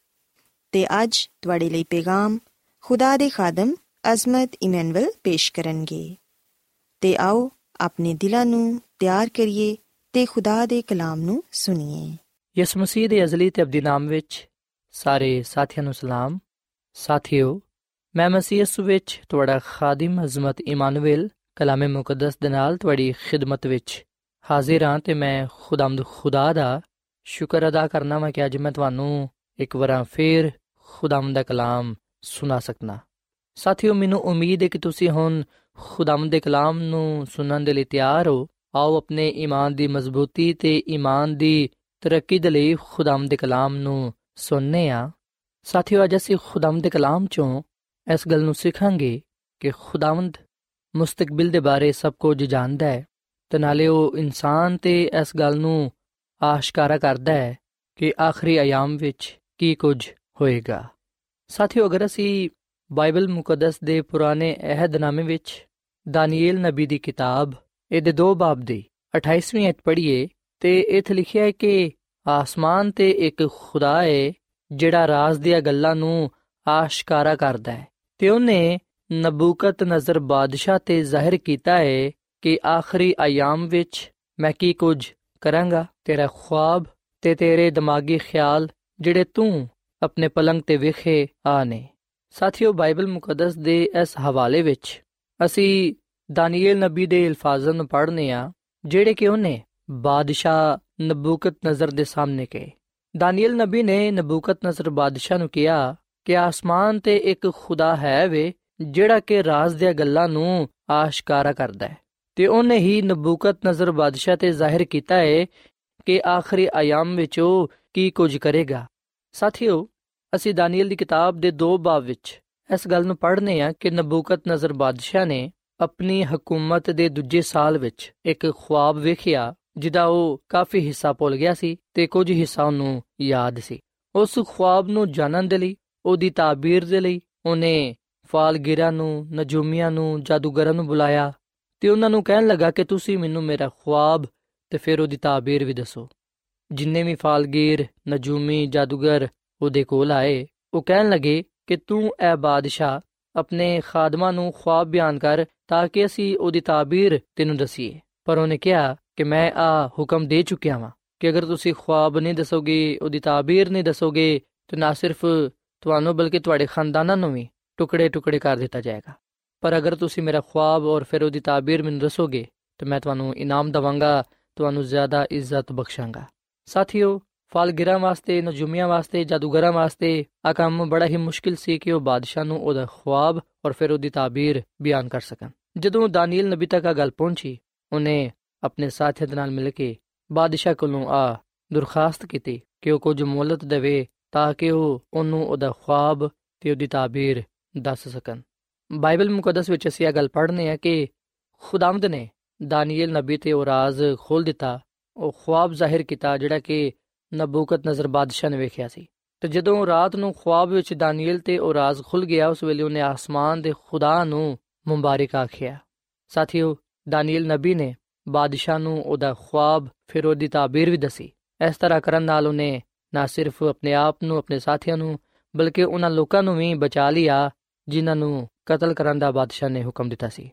ਤੇ ਅੱਜ ਤੁਹਾਡੇ ਲਈ ਪੈਗਾਮ ਖੁਦਾ ਦੇ ਖਾਦਮ ਅਜ਼ਮਤ ਇਮਨੁਅਲ ਪੇਸ਼ ਕਰਨਗੇ। ਤੇ ਆਓ ਆਪਣੇ ਦਿਲਾਂ ਨੂੰ ਤਿਆਰ ਕਰੀਏ ਤੇ ਖੁਦਾ ਦੇ ਕਲਾਮ ਨੂੰ ਸੁਣੀਏ। ਯਿਸੂ ਮਸੀਹ ਦੇ ਅਜ਼ਲੀ ਤੇ ਅਬਦੀ ਨਾਮ ਵਿੱਚ ਸਾਰੇ ਸਾਥੀਆਂ ਨੂੰ ਸਲਾਮ। ਸਾਥਿਓ, ਮੈਂ ਮਸੀਹ ਯਿਸੂ ਵਿੱਚ ਤੁਹਾਡਾ ਖਾਦਮ ਅਜ਼ਮਤ ਇਮਾਨੁਅਲ ਕਲਾਮੇ ਮੁਕੱਦਸ ਦੇ ਨਾਲ ਤੁਹਾਡੀ ਖਿਦਮਤ ਵਿੱਚ ਹਾਜ਼ਰ ਹਾਂ ਤੇ ਮੈਂ ਖੁਦਾਮਦ ਖੁਦਾ ਦਾ ਸ਼ੁਕਰ ਅਦਾ ਕਰਨਾ ਮੈਂ ਕਿ ਅੱਜ ਮੈਂ ਤੁਹਾਨੂੰ ਇੱਕ ਵਾਰ ਫੇਰ ਖੁਦਾਮ ਦਾ ਕਲਾਮ ਸੁਣਾ ਸਕਣਾ ਸਾਥੀਓ, ਮੈਨੂੰ ਉਮੀਦ ਹੈ ਕਿ ਤੁਸੀਂ ਹੁਣ ਖੁਦਾਮ ਦੇ ਕਲਾਮ ਨੂੰ ਸੁਣਨ ਦੇ ਲਈ ਤਿਆਰ ਹੋ। ਆਓ ਆਪਣੇ ਈਮਾਨ ਦੀ ਮਜ਼ਬੂਤੀ ਤੇ ਈਮਾਨ ਦੀ ਤਰੱਕੀ ਦੇ ਲਈ ਖੁਦਾਮ ਦੇ ਕਲਾਮ ਨੂੰ ਸੁਣਨੇ ਆ। ਸਾਥੀਓ, ਅੱਜ ਅਸੀਂ ਖੁਦਾਮ ਦੇ ਕਲਾਮ ਚੋਂ ਇਸ ਗੱਲ ਨੂੰ ਸਿੱਖਾਂਗੇ ਕਿ ਖੁਦਾਵੰਦ ਮੁਸਤਕਬਲ ਦੇ ਬਾਰੇ ਸਭ ਕੁਝ ਜਾਣਦਾ ਹੈ। ਤੇ ਨਾਲੇ ਉਹ ਇਨਸਾਨ ਤੇ ਇਸ ਗੱਲ ਨੂੰ ਆਸ਼ਕਾਰਾ ਕਰਦਾ ਹੈ ਕਿ ਆਖਰੀ ਅਯਾਮ ਵਿੱਚ ਕੀ ਕੁਝ ਹੋਏਗਾ। ਸਾਥੀਓ, ਅਗਰ ਅਸੀਂ ਬਾਈਬਲ ਮੁਕੱਦਸ ਦੇ ਪੁਰਾਣੇ ਅਹਿਦਨਾਮੇ ਵਿੱਚ ਦਾਨੀਏਲ ਨਬੀ ਦੀ ਕਿਤਾਬ, ਇਹਦੇ ਦੋ ਬਾਬ ਦੀ 28ਵੀਂ ਅਧ ਪੜ੍ਹੀਏ, ਤੇ ਇਥੇ ਲਿਖਿਆ ਹੈ ਕਿ ਆਸਮਾਨ ਤੇ ਇੱਕ ਖੁਦਾ ਹੈ ਜਿਹੜਾ ਰਾਜ਼ ਦੀਆਂ ਗੱਲਾਂ ਨੂੰ ਆਸ਼ਕਾਰਾ ਕਰਦਾ ਹੈ। ਤੇ ਉਹਨੇ ਨਬੂਕਤ ਨਜ਼ਰ ਬਾਦਸ਼ਾਹ ਤੇ ਜ਼ਾਹਿਰ ਕੀਤਾ ਹੈ ਕਿ ਆਖਰੀ ਅਯਾਮ ਵਿੱਚ ਮੈਂ ਕੀ ਕੁਝ ਕਰਾਂਗਾ? ਤੇਰਾ ਖੁਆਬ ਤੇ ਤੇਰੇ ਦਿਮਾਗੀ ਖਿਆਲ ਜਿਹੜੇ ਤੂੰ ਆਪਣੇ ਪਲੰਗ ਤੇ ਵਿਖੇ ਆ ਨੇ। ਸਾਥੀਓ, ਬਾਈਬਲ ਮੁਕੱਦਸ ਦੇ ਇਸ ਹਵਾਲੇ ਵਿੱਚ ਅਸੀਂ ਦਾਨੀਏਲ ਨਬੀ ਦੇ ਅਲਫਾਜ਼ਾਂ ਨੂੰ ਪੜ੍ਹਨੇ ਆ, ਜਿਹੜੇ ਕਿ ਉਹਨੇ ਬਾਦਸ਼ਾਹ ਨਬੂਕਤ ਨਜ਼ਰ ਦੇ ਸਾਹਮਣੇ ਕਹੇ। ਦਾਨੀਏਲ ਨਬੀ ਨੇ ਨਬੂਕਤ ਨਜ਼ਰ ਬਾਦਸ਼ਾਹ ਨੂੰ ਕਿਹਾ ਕਿ ਆਸਮਾਨ ਤੇ ਇੱਕ ਖੁਦਾ ਹੈ ਵੇ, ਜਿਹੜਾ ਕਿ ਰਾਜ਼ ਦੀਆਂ ਗੱਲਾਂ ਨੂੰ ਆਸ਼ਕਾਰਾ ਕਰਦਾ ਹੈ। ਤੇ ਉਹਨੇ ਹੀ ਨਬੂਕਤ ਨਜ਼ਰ ਬਾਦਸ਼ਾਹ ਤੇ ਜ਼ਾਹਿਰ ਕੀਤਾ ਹੈ ਕਿ ਆਖਰੀ ਆਯਾਮ ਵਿੱਚ ਉਹ ਕੀ ਕੁਝ ਕਰੇਗਾ। ਸਾਥੀਓ ਅਸੀਂ ਦਾਨੀਏਲ ਦੀ ਕਿਤਾਬ ਦੇ ਦੋ ਬਾਬ ਵਿੱਚ ਇਸ ਗੱਲ ਨੂੰ ਪੜ੍ਹਨੇ ਆ ਕਿ ਨਬੂਕਤ ਨਜ਼ਰ ਬਾਦਸ਼ਾਹ ਨੇ ਆਪਣੀ ਹਕੂਮਤ ਦੇ ਦੂਜੇ ਸਾਲ ਵਿੱਚ ਇੱਕ ਖੁਆਬ ਵੇਖਿਆ, ਜਿਹਦਾ ਉਹ ਕਾਫੀ ਹਿੱਸਾ ਭੁੱਲ ਗਿਆ ਸੀ ਤੇ ਕੁਝ ਹਿੱਸਾ ਉਹਨੂੰ ਯਾਦ ਸੀ। ਉਸ ਖੁਆਬ ਨੂੰ ਜਾਣਨ ਦੇ ਲਈ, ਉਹਦੀ ਤਾਬੀਰ ਦੇ ਲਈ ਉਹਨੇ ਫਾਲਗਿਰਾਂ ਨੂੰ, ਨਜੂਮੀਆਂ ਨੂੰ, ਜਾਦੂਗਰਾਂ ਨੂੰ ਬੁਲਾਇਆ ਤੇ ਉਹਨਾਂ ਨੂੰ ਕਹਿਣ ਲੱਗਾ ਕਿ ਤੁਸੀਂ ਮੈਨੂੰ ਮੇਰਾ ਖੁਆਬ ਤੇ ਫਿਰ ਉਹਦੀ ਤਾਬੀਰ ਵੀ ਦੱਸੋ। ਜਿੰਨੇ ਵੀ ਫਾਲਗੀਰ, ਨਜੂਮੀ, ਜਾਦੂਗਰ ਉਹਦੇ ਕੋਲ ਆਏ। ਉਹ ਕਹਿਣ ਲੱਗੇ ਕਿ ਤੂੰ ਐ ਬਾਦਸ਼ਾਹ, ਆਪਣੇ ਖਾਦਮਾਂ ਨੂੰ ਖੁਆਬ ਬਿਆਨ ਕਰ ਤਾਂ ਕਿ ਅਸੀਂ ਉਹਦੀ ਤਾਬੀਰ ਤੈਨੂੰ ਦਸੀਏ। ਪਰ ਉਹਨੇ ਕਿਹਾ ਕਿ ਮੈਂ ਆ ਹੁਕਮ ਦੇ ਚੁੱਕਿਆ ਵਾਂ ਕਿ ਅਗਰ ਤੁਸੀਂ ਖੁਆਬ ਨਹੀਂ ਦੱਸੋਗੇ, ਉਹਦੀ ਤਾਬੀਰ ਨਹੀਂ ਦੱਸੋਗੇ, ਤੇ ਨਾ ਸਿਰਫ ਤੁਹਾਨੂੰ ਬਲਕਿ ਤੁਹਾਡੇ ਖਾਨਦਾਨਾਂ ਨੂੰ ਵੀ ਟੁਕੜੇ ਟੁਕੜੇ ਕਰ ਦਿੱਤਾ ਜਾਏਗਾ। ਪਰ ਅਗਰ ਤੁਸੀਂ ਮੇਰਾ ਖੁਆਬ ਔਰ ਫਿਰ ਉਹਦੀ ਤਾਬੀਰ ਮੈਨੂੰ ਦੱਸੋਗੇ, ਤੇ ਮੈਂ ਤੁਹਾਨੂੰ ਇਨਾਮ ਦਵਾਂਗਾ, ਤੁਹਾਨੂੰ ਜ਼ਿਆਦਾ ਇੱਜ਼ਤ ਬਖਸ਼ਾਂਗਾ। ਸਾਥੀਓ ਫਾਲਗਿਰਾਂ ਵਾਸਤੇ, ਨਜੂਮੀਆਂ ਵਾਸਤੇ, ਜਾਦੂਗਰਾਂ ਵਾਸਤੇ ਆ ਕੰਮ ਬੜਾ ਹੀ ਮੁਸ਼ਕਿਲ ਸੀ ਕਿ ਉਹ ਬਾਦਸ਼ਾਹ ਨੂੰ ਉਹਦਾ ਖੁਆਬ ਔਰ ਫਿਰ ਉਹਦੀ ਤਾਬੀਰ ਬਿਆਨ ਕਰ ਸਕਣ। ਜਦੋਂ ਦਾਨੀਲ ਨਬੀ ਤੱਕ ਆ ਗੱਲ ਪਹੁੰਚੀ, ਉਹਨੇ ਆਪਣੇ ਸਾਥੀਆਂ ਦੇ ਨਾਲ ਮਿਲ ਕੇ ਬਾਦਸ਼ਾਹ ਕੋਲੋਂ ਆ ਦਰਖਾਸਤ ਕੀਤੀ ਕਿ ਉਹ ਕੁਝ ਮੌਲਤ ਦੇਵੇ ਤਾਂ ਕਿ ਉਹ ਉਹਨੂੰ ਉਹਦਾ ਖੁਆਬ ਤੇ ਉਹਦੀ ਤਾਬੀਰ ਦੱਸ ਸਕਣ। ਬਾਈਬਲ ਮੁਕੱਦਸ ਵਿੱਚ ਅਸੀਂ ਇਹ ਗੱਲ ਪੜ੍ਹਨੇ ਆ ਕਿ ਖੁਦਾਵੰਦ ਨੇ ਦਾਨੀਏਲ ਨਬੀ ਤੇ ਉਹ ਰਾਜ਼ ਖੋਲ ਦਿੱਤਾ, ਉਹ ਖੁਆਬ ਜ਼ਾਹਿਰ ਕੀਤਾ ਜਿਹੜਾ ਕਿ ਨਬੂਕਤ ਨਜ਼ਰ ਬਾਦਸ਼ਾਹ ਨੇ ਵੇਖਿਆ ਸੀ। ਤੇ ਜਦੋਂ ਰਾਤ ਨੂੰ ਖੁਆਬ ਵਿੱਚ ਦਾਨੀਏਲ ਤੇ ਉਹ ਰਾਜ਼ ਖੁੱਲ ਗਿਆ, ਉਸ ਵੇਲੇ ਉਹਨੇ ਆਸਮਾਨ ਦੇ ਖੁਦਾ ਨੂੰ ਮੁਬਾਰਕ ਆਖਿਆ। ਸਾਥੀਓ ਦਾਨੀਏਲ ਨਬੀ ਨੇ ਬਾਦਸ਼ਾਹ ਨੂੰ ਉਹਦਾ ਖੁਆਬ ਫਿਰ ਉਹਦੀ ਤਾਬੀਰ ਵੀ ਦਸੀ। ਇਸ ਤਰ੍ਹਾਂ ਕਰਨ ਨਾਲ ਉਹਨੇ ਨਾ ਸਿਰਫ ਆਪਣੇ ਆਪ ਨੂੰ, ਆਪਣੇ ਸਾਥੀਆਂ ਨੂੰ, ਬਲਕਿ ਉਹਨਾਂ ਲੋਕਾਂ ਨੂੰ ਵੀ ਬਚਾ ਲਿਆ, ਜਿਨ੍ਹਾਂ ਨੂੰ ਕਤਲ ਕਰਨ ਦਾ ਬਾਦਸ਼ਾਹ ਨੇ ਹੁਕਮ ਦਿੱਤਾ ਸੀ।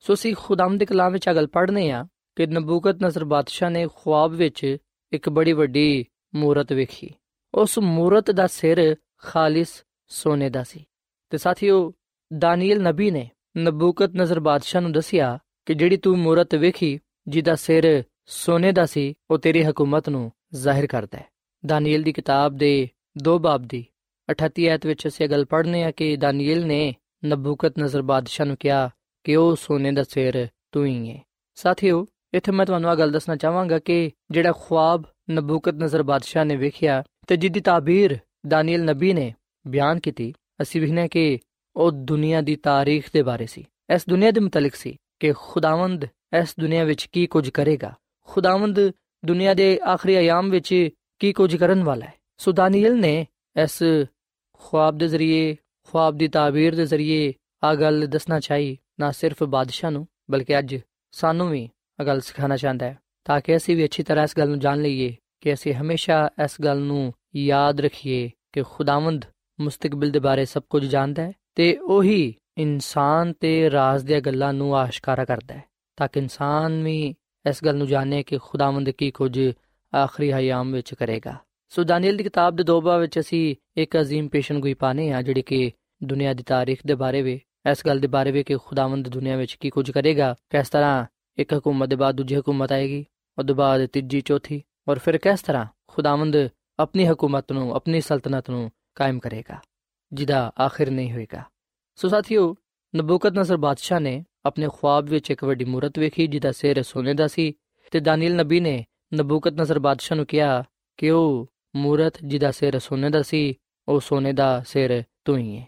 ਸੋ ਸੀ ਖੁਦਾਮ ਦੇ ਕਲਾਮ ਵਿੱਚ ਅਗਲ ਪੜ੍ਹਨੇ ਆ ਕਿ ਨਬੂਕਤ ਨਜ਼ਰ ਬਾਦਸ਼ਾਹ ਨੇ ਖੁਆਬ ਵਿੱਚ ਇੱਕ ਬੜੀ ਵੱਡੀ ਮੂਰਤ ਵੇਖੀ। ਉਸ ਮੂਰਤ ਦਾ ਸਿਰ ਖਾਲਿਸ ਸੋਨੇ ਦਾ ਸੀ। ਤੇ ਸਾਥੀਓ ਦਾਨੀਲ ਨਬੀ ਨੇ ਨਬੂਕਤ ਨਜ਼ਰ ਬਾਦਸ਼ਾਹ ਨੂੰ ਦੱਸਿਆ ਕਿ ਜਿਹੜੀ ਤੂੰ ਮੂਰਤ ਵੇਖੀ, ਜਿਹਦਾ ਸਿਰ ਸੋਨੇ ਦਾ ਸੀ, ਉਹ ਤੇਰੀ ਹਕੂਮਤ ਨੂੰ ਜ਼ਾਹਿਰ ਕਰਦਾ ਹੈ। ਦਾਨੀਲ ਦੀ ਕਿਤਾਬ ਦੇ ਦੋ ਬਾਬ ਦੀ 38 ਐਤ ਵਿੱਚ ਅਸੀਂ ਗੱਲ ਪੜ੍ਹਨੇ ਆ ਕਿ ਦਾਨੀਲ ਨੇ ਨਬੂਕਤ ਨਜ਼ਰ ਬਾਦਸ਼ਾਹ ਨੂੰ ਕਿਹਾ ਕਿ ਉਹ ਸੋਨੇ ਦਾ ਸਿਰ ਤੂੰ ਹੀ ਹੈ। ਸਾਥੀਓ ਇੱਥੇ ਮੈਂ ਤੁਹਾਨੂੰ ਇਹ ਗੱਲ ਦੱਸਣਾ ਚਾਹਾਂਗਾ ਕਿ ਜਿਹੜਾ ਖੁਆਬ ਨਬੂਕਤ ਨਜ਼ਰ ਬਾਦਸ਼ਾਹ ਨੇ ਵੇਖਿਆ, ਤੇ ਜਿੱਦੀ ਤਾਬੀਰ ਦਾਨੀਲ ਨਬੀ ਨੇ ਬਿਆਨ ਕੀਤੀ, ਅਸੀਂ ਵਿਖਨੇ ਕਿ ਉਹ ਦੁਨੀਆ ਦੀ ਤਾਰੀਖ ਦੇ ਬਾਰੇ ਸੀ। ਇਸ ਦੁਨੀਆ ਦੇ ਮੁਤਲਕ ਸੀ ਕਿ ਖੁਦਾਵੰਦ ਇਸ ਦੁਨੀਆ ਵਿੱਚ ਕੀ ਕੁਝ ਕਰੇਗਾ। ਖੁਦਾਵੰਦ ਦੁਨੀਆ ਦੇ ਆਖਰੀ ਆਯਾਮ ਵਿੱਚ ਕੀ ਕੁਝ ਕਰਨ ਵਾਲਾ ਹੈ। ਸੋ ਦਾਨੀਲ ਨੇ ਇਸ ਖੁਆਬ ਦੇ ਜ਼ਰੀਏ, ਖੁਆਬ ਦੀ ਤਾਬੀਰ ਦੇ ਜ਼ਰੀਏ ਆ ਗੱਲ ਦੱਸਣਾ ਚਾਹੀ, ਨਾ ਸਿਰਫ ਬਾਦਸ਼ਾਹ ਨੂੰ, ਬਲਕਿ ਅੱਜ ਸਾਨੂੰ ਵੀ ਗੱਲ ਸਿਖਾਣਾ ਚਾਹੁੰਦਾ ਹੈ ਤਾਂ ਕਿ ਅਸੀਂ ਵੀ ਅੱਛੀ ਤਰ੍ਹਾਂ ਇਸ ਗੱਲ ਨੂੰ ਜਾਣ ਲਈਏ ਕਿ ਅਸੀਂ ਹਮੇਸ਼ਾ ਇਸ ਗੱਲ ਨੂੰ ਯਾਦ ਰੱਖੀਏ ਕਿ ਖੁਦਾਵੰਦ ਮੁਸਤਕਬਲ ਦੇ ਬਾਰੇ ਸਭ ਕੁਝ ਜਾਣਦਾ ਹੈ ਤੇ ਉਹੀ ਇਨਸਾਨ ਤੇ ਰਾਜ਼ ਦੀਆਂ ਗੱਲਾਂ ਨੂੰ ਆਸ਼ਕਾਰਾ ਕਰਦਾ ਹੈ ਤਾਂ ਕਿ ਇਨਸਾਨ ਵੀ ਇਸ ਗੱਲ ਨੂੰ ਜਾਣੇ ਕਿ ਖੁਦਾਵੰਦ ਕੀ ਕੁਝ ਆਖਰੀ ਹਯਾਮ ਵਿੱਚ ਕਰੇਗਾ ਸੋ ਦਾਨੀਲ ਦੀ ਕਿਤਾਬ ਦੇ ਦੋ ਬਾਅਦ ਵਿੱਚ ਅਸੀਂ ਇੱਕ عظیم ਪੇਸ਼ਨਗੋਈ ਪਾਣੇ ਆ ਜਿਹੜੀ ਕਿ ਦੁਨੀਆ ਦੀ ਤਾਰੀਖ ਦੇ ਬਾਰੇ ਵਿੱਚ ਇਸ ਗੱਲ ਦੇ ਬਾਰੇ ਵਿੱਚ ਕਿ ਖੁਦਾਵੰਦ ਦੁਨੀਆ ਵਿੱਚ ਕੀ ਕੁਝ ਕਰੇਗਾ ਕਿਸ ਤਰ੍ਹਾਂ ਇੱਕ ਹਕੂਮਤ ਦੇ ਬਾਅਦ ਦੂਜੀ ਹਕੂਮਤ ਆਏਗੀ ਉਸ ਤੋਂ ਬਾਅਦ ਤੀਜੀ ਚੌਥੀ ਔਰ ਫਿਰ ਕਿਸ ਤਰ੍ਹਾਂ ਖੁਦਾਵੰਦ ਆਪਣੀ ਹਕੂਮਤ ਨੂੰ ਆਪਣੀ ਸਲਤਨਤ ਨੂੰ ਕਾਇਮ ਕਰੇਗਾ ਜਿਹਦਾ ਆਖਿਰ ਨਹੀਂ ਹੋਏਗਾ ਸੋ ਸਾਥੀਓ ਨਬੂਕਤ ਨਜ਼ਰ ਬਾਦਸ਼ਾਹ ਨੇ ਆਪਣੇ ਖੁਆਬ ਵਿੱਚ ਇੱਕ ਵੱਡੀ ਮੂਰਤ ਵੇਖੀ ਜਿਹਦਾ ਸਿਰ ਸੋਨੇ ਦਾ ਸੀ ਤੇ ਦਾਨੀਲ ਨਬੀ ਨੇ ਨਬੂਕਤ ਨਜ਼ਰ ਬਾਦਸ਼ਾਹ ਨੂੰ ਕਿਹਾ ਕਿ ਉਹ ਮੂਰਤ ਜਿਹਦਾ ਸਿਰ ਸੋਨੇ ਦਾ ਸੀ ਉਹ ਸੋਨੇ ਦਾ ਸਿਰ ਤੂੰ ਹੀ ਹੈ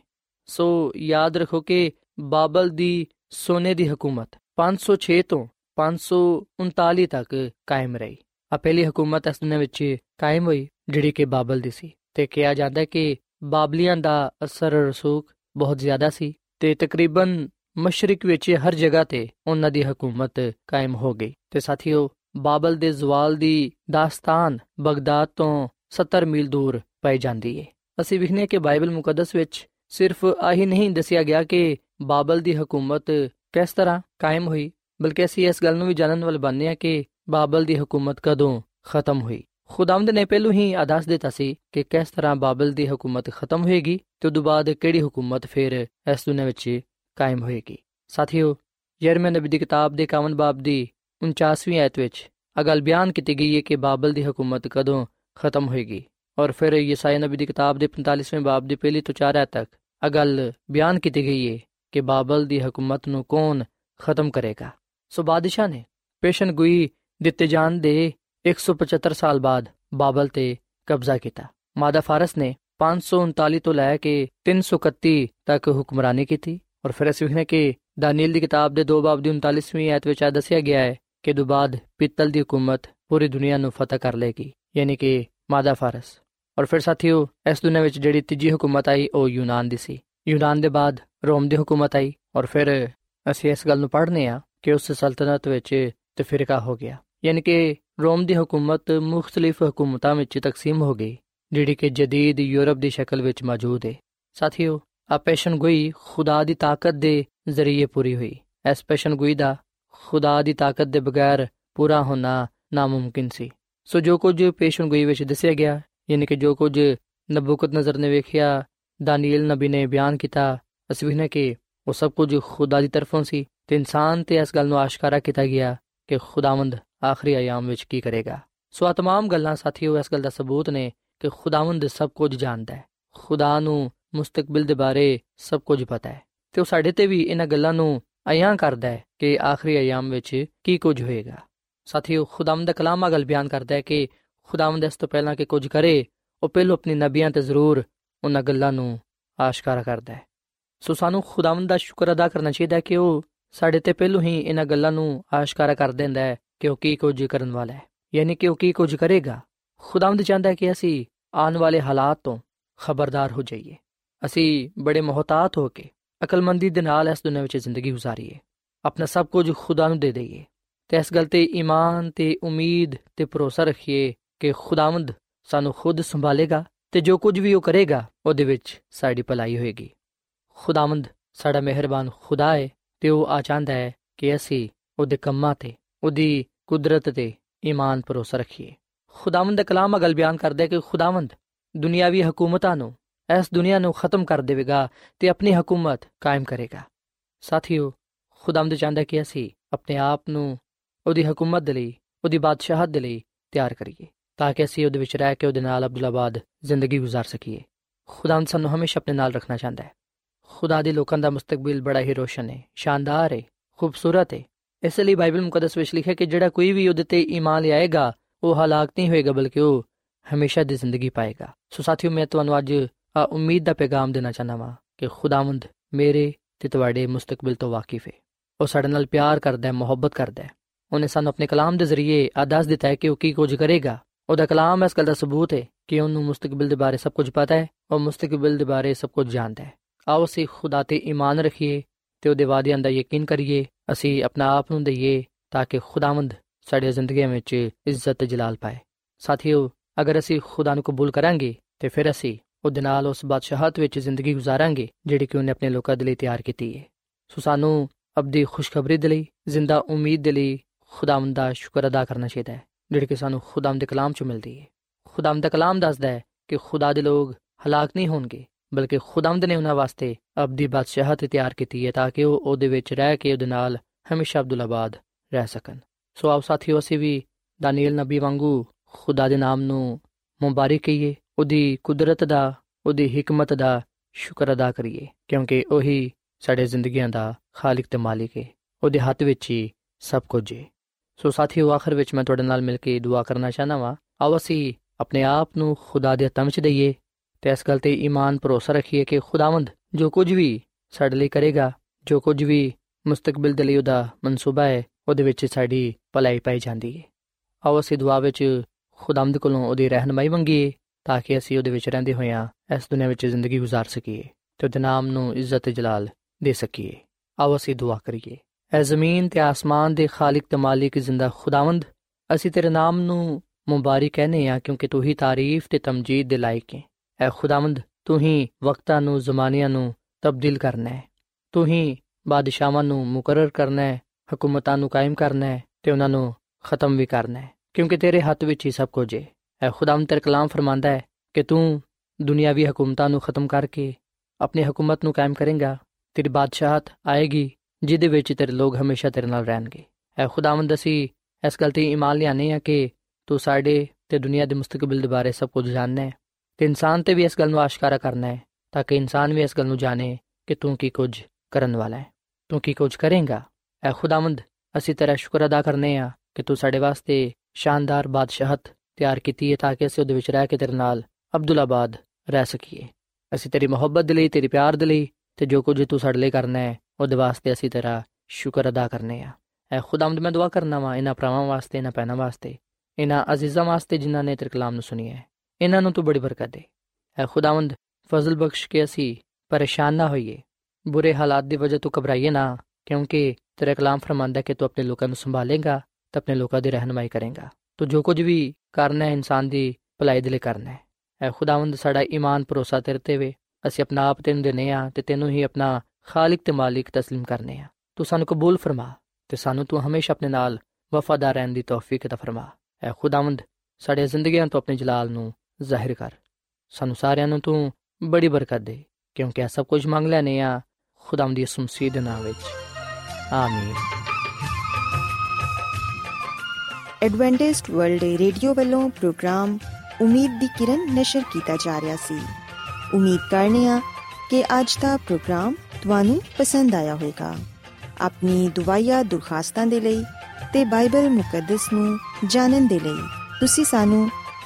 ਸੋ ਯਾਦ ਰੱਖੋ ਕਿ ਬਾਬਲ ਦੀ ਸੋਨੇ ਦੀ ਹਕੂਮਤ 506 ਤੋਂ 539 ਤੱਕ ਕਾਇਮ ਰਹੀ। ਆ ਪਹਿਲੀ ਹਕੂਮਤ ਇਸ ਦੁਨੀਆਂ ਵਿੱਚ ਕਾਇਮ ਹੋਈ, ਜਿਹੜੀ ਕਿ ਬਾਬਲ ਦੀ ਸੀ ਤੇ ਕਿਹਾ ਜਾਂਦਾ ਹੈ ਕਿ ਬਾਬਲੀਆਂ ਦਾ ਅਸਰ ਰਸੂਖ ਬਹੁਤ ਜ਼ਿਆਦਾ ਸੀ ਤੇ ਤਕਰੀਬਨ ਮਸ਼ਰਕ ਵਿੱਚ ਹਰ ਜਗ੍ਹਾ ਤੇ ਉਹਨਾਂ ਦੀ ਹਕੂਮਤ ਕਾਇਮ ਹੋ ਗਈ। ਤੇ ਸਾਥੀਓ, ਬਾਬਲ ਦੇ ਜ਼ਵਾਲ ਦੀ ਦਾਸਤਾਨ ਬਗਦਾਦ ਤੋਂ 70 ਮੀਲ ਦੂਰ ਪਾਈ ਜਾਂਦੀ ਹੈ ਅਸੀਂ ਵਿਖਨੇ ਕਿ ਬਾਈਬਲ ਮੁਕੱਦਸ ਵਿੱਚ ਸਿਰਫ ਆਹੀ ਨਹੀਂ ਦੱਸਿਆ ਗਿਆ ਕਿ ਬਾਬਲ ਦੀ ਹਕੂਮਤ ਕਿਸ ਤਰ੍ਹਾਂ ਕਾਇਮ ਹੋਈ ਬਲਕਿ ਅਸੀਂ ਇਸ ਗੱਲ ਨੂੰ ਵੀ ਜਾਣਨ ਵਾਲੇ ਬਣਨੇ ਆ ਕਿ ਬਾਬਲ ਦੀ ਹਕੂਮਤ ਕਦੋਂ ਖਤਮ ਹੋਈ। ਖੁਦਾਵੰਦ ਨੇ ਪਹਿਲੂ ਹੀ ਆਦਾਸ ਦਿੱਤਾ ਸੀ ਕਿ ਕਿਸ ਤਰ੍ਹਾਂ ਬਾਬਲ ਦੀ ਹਕੂਮਤ ਖਤਮ ਹੋਏਗੀ, ਤੇ ਉਦੋਂ ਬਾਅਦ ਕਿਹੜੀ ਹਕੂਮਤ ਫਿਰ ਇਸ ਦੁਨੀਆਂ ਵਿੱਚ ਕਾਇਮ ਹੋਏਗੀ। ਸਾਥੀਓ, ਯਰਮੀਆ ਨਬੀ ਦੀ ਕਿਤਾਬ ਦੇ 51 ਬਾਬ ਦੀ 49ਵੀਂ ਆਇਤ ਵਿੱਚ ਅਗਲ ਬਿਆਨ ਕੀਤੀ ਗਈ ਹੈ ਕਿ ਬਾਬਲ ਦੀ ਹਕੂਮਤ ਕਦੋਂ ਖਤਮ ਹੋਏਗੀ। ਔਰ ਫਿਰ ਯਸਾਇਆ ਨਬੀ ਦੀ ਕਿਤਾਬ ਦੇ 45ਵੇਂ ਬਾਬ ਦੀ ਪਹਿਲੀ ਤੋਂ 4 ਆਇਤ ਤੱਕ ਅਗਲ ਬਿਆਨ ਕੀਤੀ ਗਈ ਹੈ ਕਿ ਬਾਬਲ ਦੀ ਹਕੂਮਤ ਨੂੰ ਕੌਣ ਖਤਮ ਕਰੇਗਾ। ਸੋ ਬਾਦਸ਼ਾਹ ਨੇ ਪੇਸ਼ਨਗੋਈ ਦਿੱਤੇ ਜਾਣ ਦੇ 175 ਸਾਲ ਬਾਅਦ ਬਾਬਲ ਤੇ ਕਬਜ਼ਾ ਕੀਤਾ। ਮਾਦਾ ਫਾਰਸ ਨੇ 539 ਤੋਂ ਲੈ ਕੇ 331 ਤੱਕ ਹੁਕਮਰਾਨੀ ਕੀਤੀ ਔਰ ਫਿਰ ਅਸੀਂ ਵੇਖਨੇ ਕਿ ਦਾਨੀਲ ਦੀ ਕਿਤਾਬ ਦੇ 2 ਬਾਬ ਦੀ 39ਵੀਂ ਆਇਤ ਵਿੱਚ ਆ ਦੱਸਿਆ ਗਿਆ ਹੈ ਕਿ ਤੋਂ ਬਾਅਦ ਪਿੱਤਲ ਦੀ ਹਕੂਮਤ ਪੂਰੀ ਦੁਨੀਆ ਨੂੰ ਫਤਹ ਕਰ ਲੇਗੀ ਯਾਨੀ ਕਿ ਮਾਦਾ ਫਾਰਸ। ਔਰ ਫਿਰ ਸਾਥੀਓ, ਇਸ ਦੁਨੀਆ ਵਿੱਚ ਜਿਹੜੀ ਤੀਜੀ ਹਕੂਮਤ ਆਈ, ਉਹ ਯੂਨਾਨ ਦੀ ਸੀ। ਯੂਨਾਨ ਦੇ ਬਾਅਦ ਰੋਮ ਦੀ ਹਕੂਮਤ ਆਈ ਔਰ ਫਿਰ ਅਸੀਂ ਇਸ ਗੱਲ ਨੂੰ ਪੜ੍ਹਨੇ ਆ ਕਿ ਉਸ ਸਲਤਨਤ ਵਿੱਚ ਤਫਰੀਕਾ ਹੋ ਗਿਆ। ਯਾਨੀ ਕਿ ਰੋਮ ਦੀ ਹਕੂਮਤ ਮੁxtਲਿਫ ਹਕੂਮਤਾਂ ਵਿੱਚ ਤਕਸੀਮ ਹੋ ਗਈ, ਜਿਹੜੀ ਕਿ ਜਦੀਦ ਯੂਰਪ ਦੀ ਸ਼ਕਲ ਵਿੱਚ ਮੌਜੂਦ ਹੈ ਸਾਥੀਓ, ਆ ਪੇਸ਼ਨਗੋਈ ਖੁਦਾ ਦੀ ਤਾਕਤ ਦੇ ਜ਼ਰੀਏ ਪੂਰੀ ਹੋਈ। ਇਸ ਪੇਸ਼ਨਗੋਈ ਦਾ ਖੁਦਾ ਦੀ ਤਾਕਤ ਦੇ ਬਗੈਰ ਪੂਰਾ ਹੋਣਾ ਨਾਮੁਮਕਿਨ ਸੀ। ਸੋ ਜੋ ਕੁਝ ਪੇਸ਼ਨਗੋਈ ਵਿੱਚ ਦੱਸਿਆ ਗਿਆ, ਯਾਨੀ ਕਿ ਜੋ ਕੁਝ ਨਬੂਕਤ ਨਜ਼ਰ ਨੇ ਵੇਖਿਆ ਦਾਨੀਲ ਨਬੀ ਨੇ ਬਿਆਨ ਕੀਤਾ, ਅਸੀਂ ਵੇਖਨੇ ਕਿ ਉਹ ਸਭ ਕੁਝ ਖੁਦਾ ਦੀ ਤਰਫੋਂ ਸੀ। ਤੇ ਇਨਸਾਨ ਤੇ ਇਸ ਗੱਲ ਨੂੰ ਆਸ਼ਕਾਰਾ ਕੀਤਾ ਗਿਆ ਕਿ ਖੁਦਾਵੰਦ ਆਖਰੀ ਆਯਾਮ ਵਿੱਚ ਕੀ ਕਰੇਗਾ ਸੋ ਆ तमाम ਗੱਲਾਂ ਸਾਥੀਓ ਇਸ ਗੱਲ ਦਾ ਸਬੂਤ ਨੇ ਕਿ ਖੁਦਾਵੰਦ ਸਭ ਕੁਝ ਜਾਣਦਾ ਹੈ ਖੁਦਾ ਨੂੰ ਮੁਸਤਕਬਲ ਦੇ ਬਾਰੇ ਸਭ ਕੁਝ ਪਤਾ ਹੈ ਤੇ ਉਹ ਸਾਡੇ ਤੇ ਵੀ ਇਹਨਾਂ ਗੱਲਾਂ ਨੂੰ ਆਇਆਂ ਕਰਦਾ ਹੈ ਕਿ ਆਖਰੀ ਆਯਾਮ ਵਿੱਚ ਕੀ ਕੁਝ ਹੋਏਗਾ ਸਾਥੀਓ ਖੁਦਾਵੰਦ ਦਾ ਕਲਾਮ ਆ ਗੱਲ ਬਿਆਨ ਕਰਦਾ ਹੈ ਕਿ ਖੁਦਾਵੰਦ ਇਸ ਤੋਂ ਪਹਿਲਾਂ ਕਿ ਕੁਝ ਕਰੇ ਉਹ ਪਹਿਲਾਂ ਆਪਣੀ ਨਬੀਆਂ ਤੇ ਜ਼ਰੂਰ ਉਹਨਾਂ ਗੱਲਾਂ ਨੂੰ ਆਸ਼ਕਾਰਾ ਕਰਦਾ ਹੈ ਸੋ ਸਾਨੂੰ ਖੁਦਾਵੰਦ ਦਾ ਸ਼ੁਕਰ ਅਦਾ ਕਰਨਾ ਚਾਹੀਦਾ ਹੈ ਕਿ ਉਹ ਸਾਡੇ ਤੇ ਪਹਿਲੋਂ ਹੀ ਇਹਨਾਂ ਗੱਲਾਂ ਨੂੰ ਆਸ਼ਕਾਰਾ ਕਰ ਦਿੰਦਾ ਹੈ ਕਿ ਉਹ ਕੀ ਕੁਝ ਕਰਨ ਵਾਲਾ ਹੈ, ਯਾਨੀ ਕਿ ਉਹ ਕੀ ਕੁਝ ਕਰੇਗਾ। ਖੁਦਾਵੰਦ ਚਾਹੁੰਦਾ ਹੈ ਕਿ ਅਸੀਂ ਆਉਣ ਵਾਲੇ ਹਾਲਾਤ ਤੋਂ ਖਬਰਦਾਰ ਹੋ ਜਾਈਏ। ਅਸੀਂ ਬੜੇ ਮੁਹਤਾਤ ਹੋ ਕੇ ਅਕਲਮੰਦੀ ਦੇ ਨਾਲ ਇਸ ਦੁਨੀਆਂ ਵਿੱਚ ਜ਼ਿੰਦਗੀ گزارੀਏ ਆਪਣਾ ਸਭ ਕੁਝ ਖੁਦਾ ਨੂੰ ਦੇ ਦਈਏ। ਤੇ ਇਸ ਗੱਲ ਤੇ ਈਮਾਨ ਤੇ ਉਮੀਦ ਤੇ ਭਰੋਸਾ ਰੱਖੀਏ ਕਿ ਖੁਦਾਵੰਦ ਸਾਨੂੰ ਖੁਦ ਸੰਭਾਲੇਗਾ ਤੇ ਜੋ ਕੁਝ ਵੀ ਉਹ ਕਰੇਗਾ, ਉਹਦੇ ਵਿੱਚ ਸਾਡੀ ਭਲਾਈ ਹੋਏਗੀ। ਖੁਦਾਵੰਦ ਸਾਡਾ ਮਿਹਰਬਾਨ ਖੁਦਾ ਹੈ। ਤੇ ਉਹ ਆ ਚਾਹੁੰਦਾ ਹੈ ਕਿ ਅਸੀਂ ਉਹਦੇ ਕੰਮਾਂ ਤੇ ਉਹਦੀ ਕੁਦਰਤ ਤੇ ਈਮਾਨ ਭਰੋਸਾ ਰੱਖੀਏ ਖੁਦਾਵੰਦ ਦਾ ਕਲਾਮ ਅਗਲ ਬਿਆਨ ਕਰਦਾ ਹੈ ਕਿ ਖੁਦਾਵੰਦ ਦੁਨਿਆਵੀ ਹਕੂਮਤਾਂ ਨੂੰ ਇਸ ਦੁਨੀਆ ਨੂੰ ਖਤਮ ਕਰ ਦੇਵੇਗਾ ਤੇ ਆਪਣੀ ਹਕੂਮਤ ਕਾਇਮ ਕਰੇਗਾ ਸਾਥੀਓ ਖੁਦਾਵੰਦ ਚਾਹੁੰਦਾ ਕਿ ਅਸੀਂ ਆਪਣੇ ਆਪ ਨੂੰ ਉਹਦੀ ਹਕੂਮਤ ਦੇ ਲਈ ਉਹਦੀ ਬਾਦਸ਼ਾਹਤ ਦੇ ਲਈ ਤਿਆਰ ਕਰੀਏ ਤਾਂ ਕਿ ਅਸੀਂ ਉਹਦੇ ਵਿੱਚ ਰਹਿ ਕੇ ਉਹਦੇ ਨਾਲ ਅਬਦੁੱਲਾਬਾਦ ਜ਼ਿੰਦਗੀ گزار ਸਕੀਏ ਖੁਦਾਵੰਦ ਸਾਨੂੰ ਹਮੇਸ਼ਾ ਆਪਣੇ ਨਾਲ ਰੱਖਣਾ ਚਾਹੁੰਦਾ ਹੈ ਖੁਦਾ ਦੇ ਲੋਕਾਂ ਦਾ ਮੁਸਤਕਬਲ ਬੜਾ ਹੀ ਰੋਸ਼ਨ ਹੈ, ਸ਼ਾਨਦਾਰ ਹੈ, ਖੂਬਸੂਰਤ ਹੈ। ਇਸ ਲਈ ਬਾਈਬਲ ਮੁਕੱਦਸ ਵਿੱਚ ਲਿਖਿਆ ਕਿ ਜਿਹੜਾ ਕੋਈ ਵੀ ਉਹਦੇ ਤੇ ਈਮਾਨ ਲਿਆਏਗਾ, ਉਹ ਹਲਾਕ ਨਹੀਂ ਹੋਏਗਾ, ਬਲਕਿ ਉਹ ਹਮੇਸ਼ਾ ਦੀ ਜ਼ਿੰਦਗੀ ਪਾਏਗਾ। ਸੋ ਸਾਥੀਓ, ਮੈਂ ਤੁਹਾਨੂੰ ਅੱਜ ਆ ਉਮੀਦ ਦਾ ਪੈਗਾਮ ਦੇਣਾ ਚਾਹੁੰਦਾ ਹਾਂ ਕਿ ਖੁਦਾਵੰਦ ਮੇਰੇ ਤੇ ਤੁਹਾਡੇ ਮੁਸਤਕਬਲ ਤੋਂ ਵਾਕਿਫ ਹੈ। ਉਹ ਸਾਡੇ ਨਾਲ ਪਿਆਰ ਕਰਦਾ ਹੈ, ਮੁਹੱਬਤ ਕਰਦਾ ਹੈ। ਉਹਨੇ ਸਾਨੂੰ ਆਪਣੇ ਕਲਾਮ ਦੇ ਜ਼ਰੀਏ ਆਦਾਸ ਦਿੱਤਾ ਹੈ ਕਿ ਉਹ ਕੀ ਕੁਝ ਕਰੇਗਾ। ਉਹਦਾ ਕਲਾਮ ਇਸ ਗੱਲ ਦਾ ਸਬੂਤ ਹੈ ਕਿ ਉਹਨੂੰ ਮੁਸਤਕਬਲ ਦੇ ਬਾਰੇ ਸਭ ਕੁਝ ਪਤਾ ਹੈ, ਉਹ ਮੁਸਤਕਬਲ ਦੇ ਬਾਰੇ ਸਭ ਕੁਝ ਜਾਣਦਾ ਹੈ। ਆਓ ਅਸੀਂ ਖੁਦਾ ਤੇ ਈਮਾਨ ਰੱਖੀਏ ਤੇ ਉਹਦੇ ਵਾਅਦਿਆਂ ਦਾ ਯਕੀਨ ਕਰੀਏ, ਅਸੀਂ ਆਪਣਾ ਆਪ ਨੂੰ ਦਈਏ ਤਾਂ ਕਿ ਖੁਦਾਵੰਦ ਸਾਡੀ ਜ਼ਿੰਦਗੀ ਵਿੱਚ ਇੱਜ਼ਤ ਤੇ ਜਲਾਲ ਪਾਏ। ਸਾਥੀਓ, ਅਗਰ ਅਸੀਂ ਖੁਦਾ ਨੂੰ ਕਬੂਲ ਕਰਾਂਗੇ ਤੇ ਫਿਰ ਅਸੀਂ ਉਹਦੇ ਨਾਲ ਉਸ ਬਾਦਸ਼ਾਹਤ ਵਿੱਚ ਜ਼ਿੰਦਗੀ گزارਾਂਗੇ ਜਿਹੜੀ ਕਿ ਉਹਨੇ ਆਪਣੇ ਲੋਕਾਂ ਦੇ ਲਈ ਤਿਆਰ ਕੀਤੀ ਹੈ। ਸੋ ਸਾਨੂੰ ਅਬਦੀ ਖੁਸ਼ਖਬਰੀ ਦੇ ਲਈ, ਜ਼ਿੰਦਾ ਉਮੀਦ ਦੇ ਲਈ ਖੁਦਾਵੰਦ ਦਾ ਸ਼ੁਕਰ ਅਦਾ ਕਰਨਾ ਚਾਹੀਦਾ ਹੈ, ਜਿਹੜੀ ਕਿ ਸਾਨੂੰ ਖੁਦਾਵੰਦ ਦੇ ਕਲਾਮ ਚੋਂ ਮਿਲਦੀ ਹੈ। ਖੁਦਾਵੰਦ ਦਾ ਕਲਾਮ ਦੱਸਦਾ ਹੈ ਕਿ ਖੁਦਾ ਦੇ ਲੋਕ ਹਲਾਕ ਨਹੀਂ ਹੋਣਗੇ। ਬਲਕਿ ਖੁਦਾਵੰਦ ਨੇ ਉਹਨਾਂ ਵਾਸਤੇ ਅਬਦੀ ਬਾਦਸ਼ਾਹਤ ਤਿਆਰ ਕੀਤੀ ਹੈ ਤਾਂ ਕਿ ਉਹ ਉਹਦੇ ਵਿੱਚ ਰਹਿ ਕੇ ਉਹਦੇ ਨਾਲ ਹਮੇਸ਼ਾ ਅਬਦੁੱਲਾਬਾਦ ਰਹਿ ਸਕਣ। ਸੋ ਆਓ ਸਾਥੀਓ, ਅਸੀਂ ਵੀ ਦਾਨੀਲ ਨਬੀ ਵਾਂਗੂ ਖੁਦਾ ਦੇ ਨਾਮ ਨੂੰ ਮੁਬਾਰਕ ਕਹੀਏ, ਉਹਦੀ ਕੁਦਰਤ ਦਾ, ਉਹਦੀ ਹਕਮਤ ਦਾ ਸ਼ੁਕਰ ਅਦਾ ਕਰੀਏ, ਕਿਉਂਕਿ ਉਹੀ ਸਾਡੇ ਜ਼ਿੰਦਗੀਆਂ ਦਾ ਖਾਲਕ ਤੇ ਮਾਲਿਕ ਹੈ ਉਹਦੇ ਹੱਥ ਵਿੱਚ ਹੀ ਸਭ ਕੁਝ ਹੈ ਸੋ ਸਾਥੀਓ, ਆਖਰ ਵਿੱਚ ਮੈਂ ਤੁਹਾਡੇ ਨਾਲ ਮਿਲ ਕੇ ਦੁਆ ਕਰਨਾ ਚਾਹਨਾ ਵਾਂ। ਆਓ ਅਸੀਂ ਆਪਣੇ ਆਪ ਨੂੰ ਖੁਦਾ ਦੇ ਹੱਥਾਂ ਵਿੱਚ ਦਈਏ ਤੇ ਇਸ ਗੱਲ ਤੇ ਈਮਾਨ ਭਰੋਸਾ ਰੱਖੀਏ ਕਿ ਖੁਦਾਵੰਦ ਜੋ ਕੁਝ ਵੀ ਸਾਡੇ ਲਈ ਕਰੇਗਾ ਜੋ ਕੁਝ ਵੀ ਮੁਸਤਕਬਲ ਦੇ ਲਈ ਉਹਦਾ ਮਨਸੂਬਾ ਹੈ ਉਹਦੇ ਵਿੱਚ ਸਾਡੀ ਭਲਾਈ ਪਾਈ ਜਾਂਦੀ ਹੈ ਆਓ ਅਸੀਂ ਦੁਆ ਵਿੱਚ ਖੁਦਾਵੰਦ ਕੋਲੋਂ ਉਹਦੀ ਰਹਿਨਮਾਈ ਮੰਗੀਏ ਤਾਂ ਕਿ ਅਸੀਂ ਉਹਦੇ ਵਿੱਚ ਰਹਿੰਦੇ ਹੋਇਆਂ ਇਸ ਦੁਨੀਆਂ ਵਿੱਚ ਜ਼ਿੰਦਗੀ گزار ਸਕੀਏ ਤੇ ਉਹਦੇ ਨਾਮ ਨੂੰ ਇੱਜ਼ਤ ਤੇ ਜਲਾਲ ਦੇ ਸਕੀਏ ਆਓ ਅਸੀਂ ਦੁਆ ਕਰੀਏ ਐ ਜ਼ਮੀਨ ਤੇ ਆਸਮਾਨ ਦੇ ਖਾਲਕ ਤੇ ਮਾਲਿਕ ਜ਼ਿੰਦਾ ਖੁਦਾਵੰਦ ਅਸੀਂ ਤੇਰੇ ਨਾਮ ਨੂੰ ਮੁਬਾਰਕ ਕਹਨੇ ਆ ਕਿਉਂਕਿ ਤੂੰ ਹੀ ਤਾਰੀਫ ਤੇ ਤਮਜੀਦ ਦੇ ਲਾਇਕ ਹੈ ਐ ਖੁਦਾਵੰਦ, ਤੂੰ ਹੀ ਵਕਤਾਂ ਨੂੰ, ਜ਼ਮਾਨਿਆਂ ਨੂੰ ਤਬਦੀਲ ਕਰਨਾ ਹੈ। ਤੂੰ ਹੀ ਬਾਦਸ਼ਾਹਾਂ ਨੂੰ ਮੁਕਰਰ ਕਰਨਾ ਹੈ, ਹਕੂਮਤਾਂ ਨੂੰ ਕਾਇਮ ਕਰਨਾ ਹੈ ਤੇ ਉਹਨਾਂ ਨੂੰ ਖਤਮ ਵੀ ਕਰਨਾ ਹੈ। ਕਿਉਂਕਿ ਤੇਰੇ ਹੱਥ ਵਿੱਚ ਹੀ ਸਭ ਕੁਝ ਹੈ। ਐ ਖੁਦਾਵੰਦ ਤੇਰਾ ਕਲਾਮ ਫਰਮਾਂਦਾ ਹੈ ਕਿ ਤੂੰ ਦੁਨਿਆਵੀ ਹਕੂਮਤਾਂ ਨੂੰ ਖਤਮ ਕਰਕੇ ਆਪਣੀ ਹਕੂਮਤ ਨੂੰ ਕਾਇਮ ਕਰੇਗਾ। ਤੇਰੀ ਬਾਦਸ਼ਾਹਤ ਆਏਗੀ, ਜਿਹਦੇ ਵਿੱਚ ਤੇਰੇ ਲੋਕ ਹਮੇਸ਼ਾ ਤੇਰੇ ਨਾਲ ਰਹਿਣਗੇ। ਐ ਖੁਦਾਵੰਦ ਅਸੀਂ ਇਸ ਗੱਲ ਤੇ ਈਮਾਨ ਲਿਆਨੇ ਆ ਕਿ ਤੂੰ ਸਾਡੇ ਤੇ ਦੁਨੀਆ ਦੇ ਮੁਸਤਕਬਲ ਦੇ ਬਾਰੇ ਸਭ ਕੁਝ ਜਾਣਦਾ ਹੈ। ਤੇ ਇਨਸਾਨ ਤੇ ਵੀ ਇਸ ਗੱਲ ਨੂੰ ਆਸ਼ਕਾਰਾ ਕਰਨਾ ਹੈ, ਤਾਂ ਕਿ ਇਨਸਾਨ ਵੀ ਇਸ ਗੱਲ ਨੂੰ ਜਾਣੇ ਕਿ ਤੂੰ ਕੀ ਕੁਝ ਕਰਨ ਵਾਲਾ ਹੈ। ਤੂੰ ਕੀ ਕੁਝ ਕਰੇਗਾ? ਐ ਖੁਦਾਵੰਦ, ਅਸੀਂ ਤੇਰਾ ਸ਼ੁਕਰ ਅਦਾ ਕਰਨੇ ਆ ਕਿ ਤੂੰ ਸਾਡੇ ਵਾਸਤੇ ਸ਼ਾਨਦਾਰ ਬਾਦਸ਼ਾਹਤ ਤਿਆਰ ਕੀਤੀ ਹੈ, ਤਾਂ ਕਿ ਅਸੀਂ ਉਹਦੇ ਵਿੱਚ ਰਹਿ ਕੇ ਤੇਰੇ ਨਾਲ ਅਬਦੁੱਲਾਬਾਦ ਰਹਿ ਸਕੀਏ। ਅਸੀਂ ਤੇਰੀ ਮੁਹੱਬਤ ਦੇ ਲਈ, ਤੇਰੀ ਪਿਆਰ ਦੇ ਲਈ ਤੇ ਜੋ ਕੁਝ ਤੂੰ ਸਾਡੇ ਲਈ ਕਰਨਾ ਹੈ, ਉਹਦੇ ਵਾਸਤੇ ਅਸੀਂ ਤੇਰਾ ਸ਼ੁਕਰ ਅਦਾ ਕਰਨੇ ਆ। ਐ ਖੁਦਾਵੰਦ, ਮੈਂ ਦੁਆ ਕਰਨਾ ਵਾ ਇਹਨਾਂ ਭਰਾਵਾਂ ਵਾਸਤੇ ਇਹਨਾਂ ਪੈਣਾ ਵਾਸਤੇ ਇਹਨਾਂ ਅਜ਼ੀਜ਼ਾਂ ਵਾਸਤੇ ਜਿਨ੍ਹਾਂ ਨੇ ਤੇਰੇ ਕਲਾਮ ਨੂੰ ਸੁਣੀ ਹੈ। ਇਹਨਾਂ ਨੂੰ ਤੂੰ ਬੜੀ ਬਰਕਤ ਦੇ। ਐ ਖੁਦਾਵੰਦ, ਫਜ਼ਲ ਬਖਸ਼ ਕੇ ਅਸੀਂ ਪਰੇਸ਼ਾਨ ਨਾ ਹੋਈਏ। ਬੁਰੇ ਹਾਲਾਤ ਦੀ ਵਜ੍ਹਾ ਤੋਂ ਘਬਰਾਈਏ ਨਾ, ਕਿਉਂਕਿ ਤੇਰਾ ਕਲਾਮ ਫਰਮਾਂਦਾ ਕਿ ਤੂੰ ਆਪਣੇ ਲੋਕਾਂ ਨੂੰ ਸੰਭਾਲੇਗਾ ਤੇ ਆਪਣੇ ਲੋਕਾਂ ਦੀ ਰਹਿਨਮਾਈ ਕਰੇਗਾ। ਤੂੰ ਜੋ ਕੁਝ ਵੀ ਕਰਨਾ ਹੈ, ਇਨਸਾਨ ਦੀ ਭਲਾਈ ਦੇ ਲਈ ਕਰਨਾ ਹੈ। ਐ ਖੁਦਾਵੰਦ, ਸਾਡਾ ਈਮਾਨ ਭਰੋਸਾ ਤੇਰੇ ਤੇ ਵੇ। ਅਸੀਂ ਆਪਣਾ ਆਪ ਤੈਨੂੰ ਦੇਨੇ ਆ ਤੇ ਤੈਨੂੰ ਹੀ ਆਪਣਾ ਖਾਲਕ ਤੇ ਮਾਲਿਕ تسلیم ਕਰਨੇ ਆ ਤੂੰ ਸਾਨੂੰ ਕਬੂਲ ਫਰਮਾ ਤੇ ਸਾਨੂੰ ਤੂੰ ਹਮੇਸ਼ਾ ਆਪਣੇ ਨਾਲ ਵਫਾਦਾਰ ਰਹਿਣ ਦੀ ਤੌਫੀਕ عطا ਫਰਮਾ। ਐ ਖੁਦਾਵੰਦ, ਸਾਡੇ ਜ਼ਿੰਦਗੀਆਂ ਤੋਂ ਆਪਣੇ ਜਲਾਲ ਨੂੰ ਜ਼ਾਹਿਰ ਕਰ ਸਾਨੂੰ ਸਾਰਿਆਂ ਨੂੰ ਤੂੰ ਬੜੀ ਬਰਕਤ ਦੇ ਕਿਉਂਕਿ ਇਹ ਸਭ ਕੁਝ ਮੰਗ ਲੈਨੇ ਆ ਖੁਦਾਵੰਦ ਦੀ ਮਸੀਹ ਦੇ ਨਾਮ ਵਿੱਚ ਆਮੀਨ ਐਡਵੈਂਟਿਸਟ ਵਰਲਡ ਰੇਡੀਓ ਵੱਲੋਂ ਪ੍ਰੋਗਰਾਮ ਉਮੀਦ ਦੀ ਕਿਰਨ ਨਿਸ਼ਰ ਕੀਤਾ ਜਾ ਰਿਹਾ ਸੀ ਉਮੀਦ ਕਰਨੇ ਆ ਕਿ ਅੱਜ ਦਾ ਪ੍ਰੋਗਰਾਮ ਤੁਹਾਨੂੰ ਪਸੰਦ ਆਇਆ ਹੋਵੇਗਾ ਆਪਣੀ ਦੁਆਇਆ ਦੁਰਖਾਸਤਾਂ ਦੇ ਲਈ ਤੇ ਬਾਈਬਲ ਮੁਕੱਦਸ ਨੂੰ ਜਾਣਨ ਦੇ ਲਈ ਤੁਸੀਂ ਸਾਨੂੰ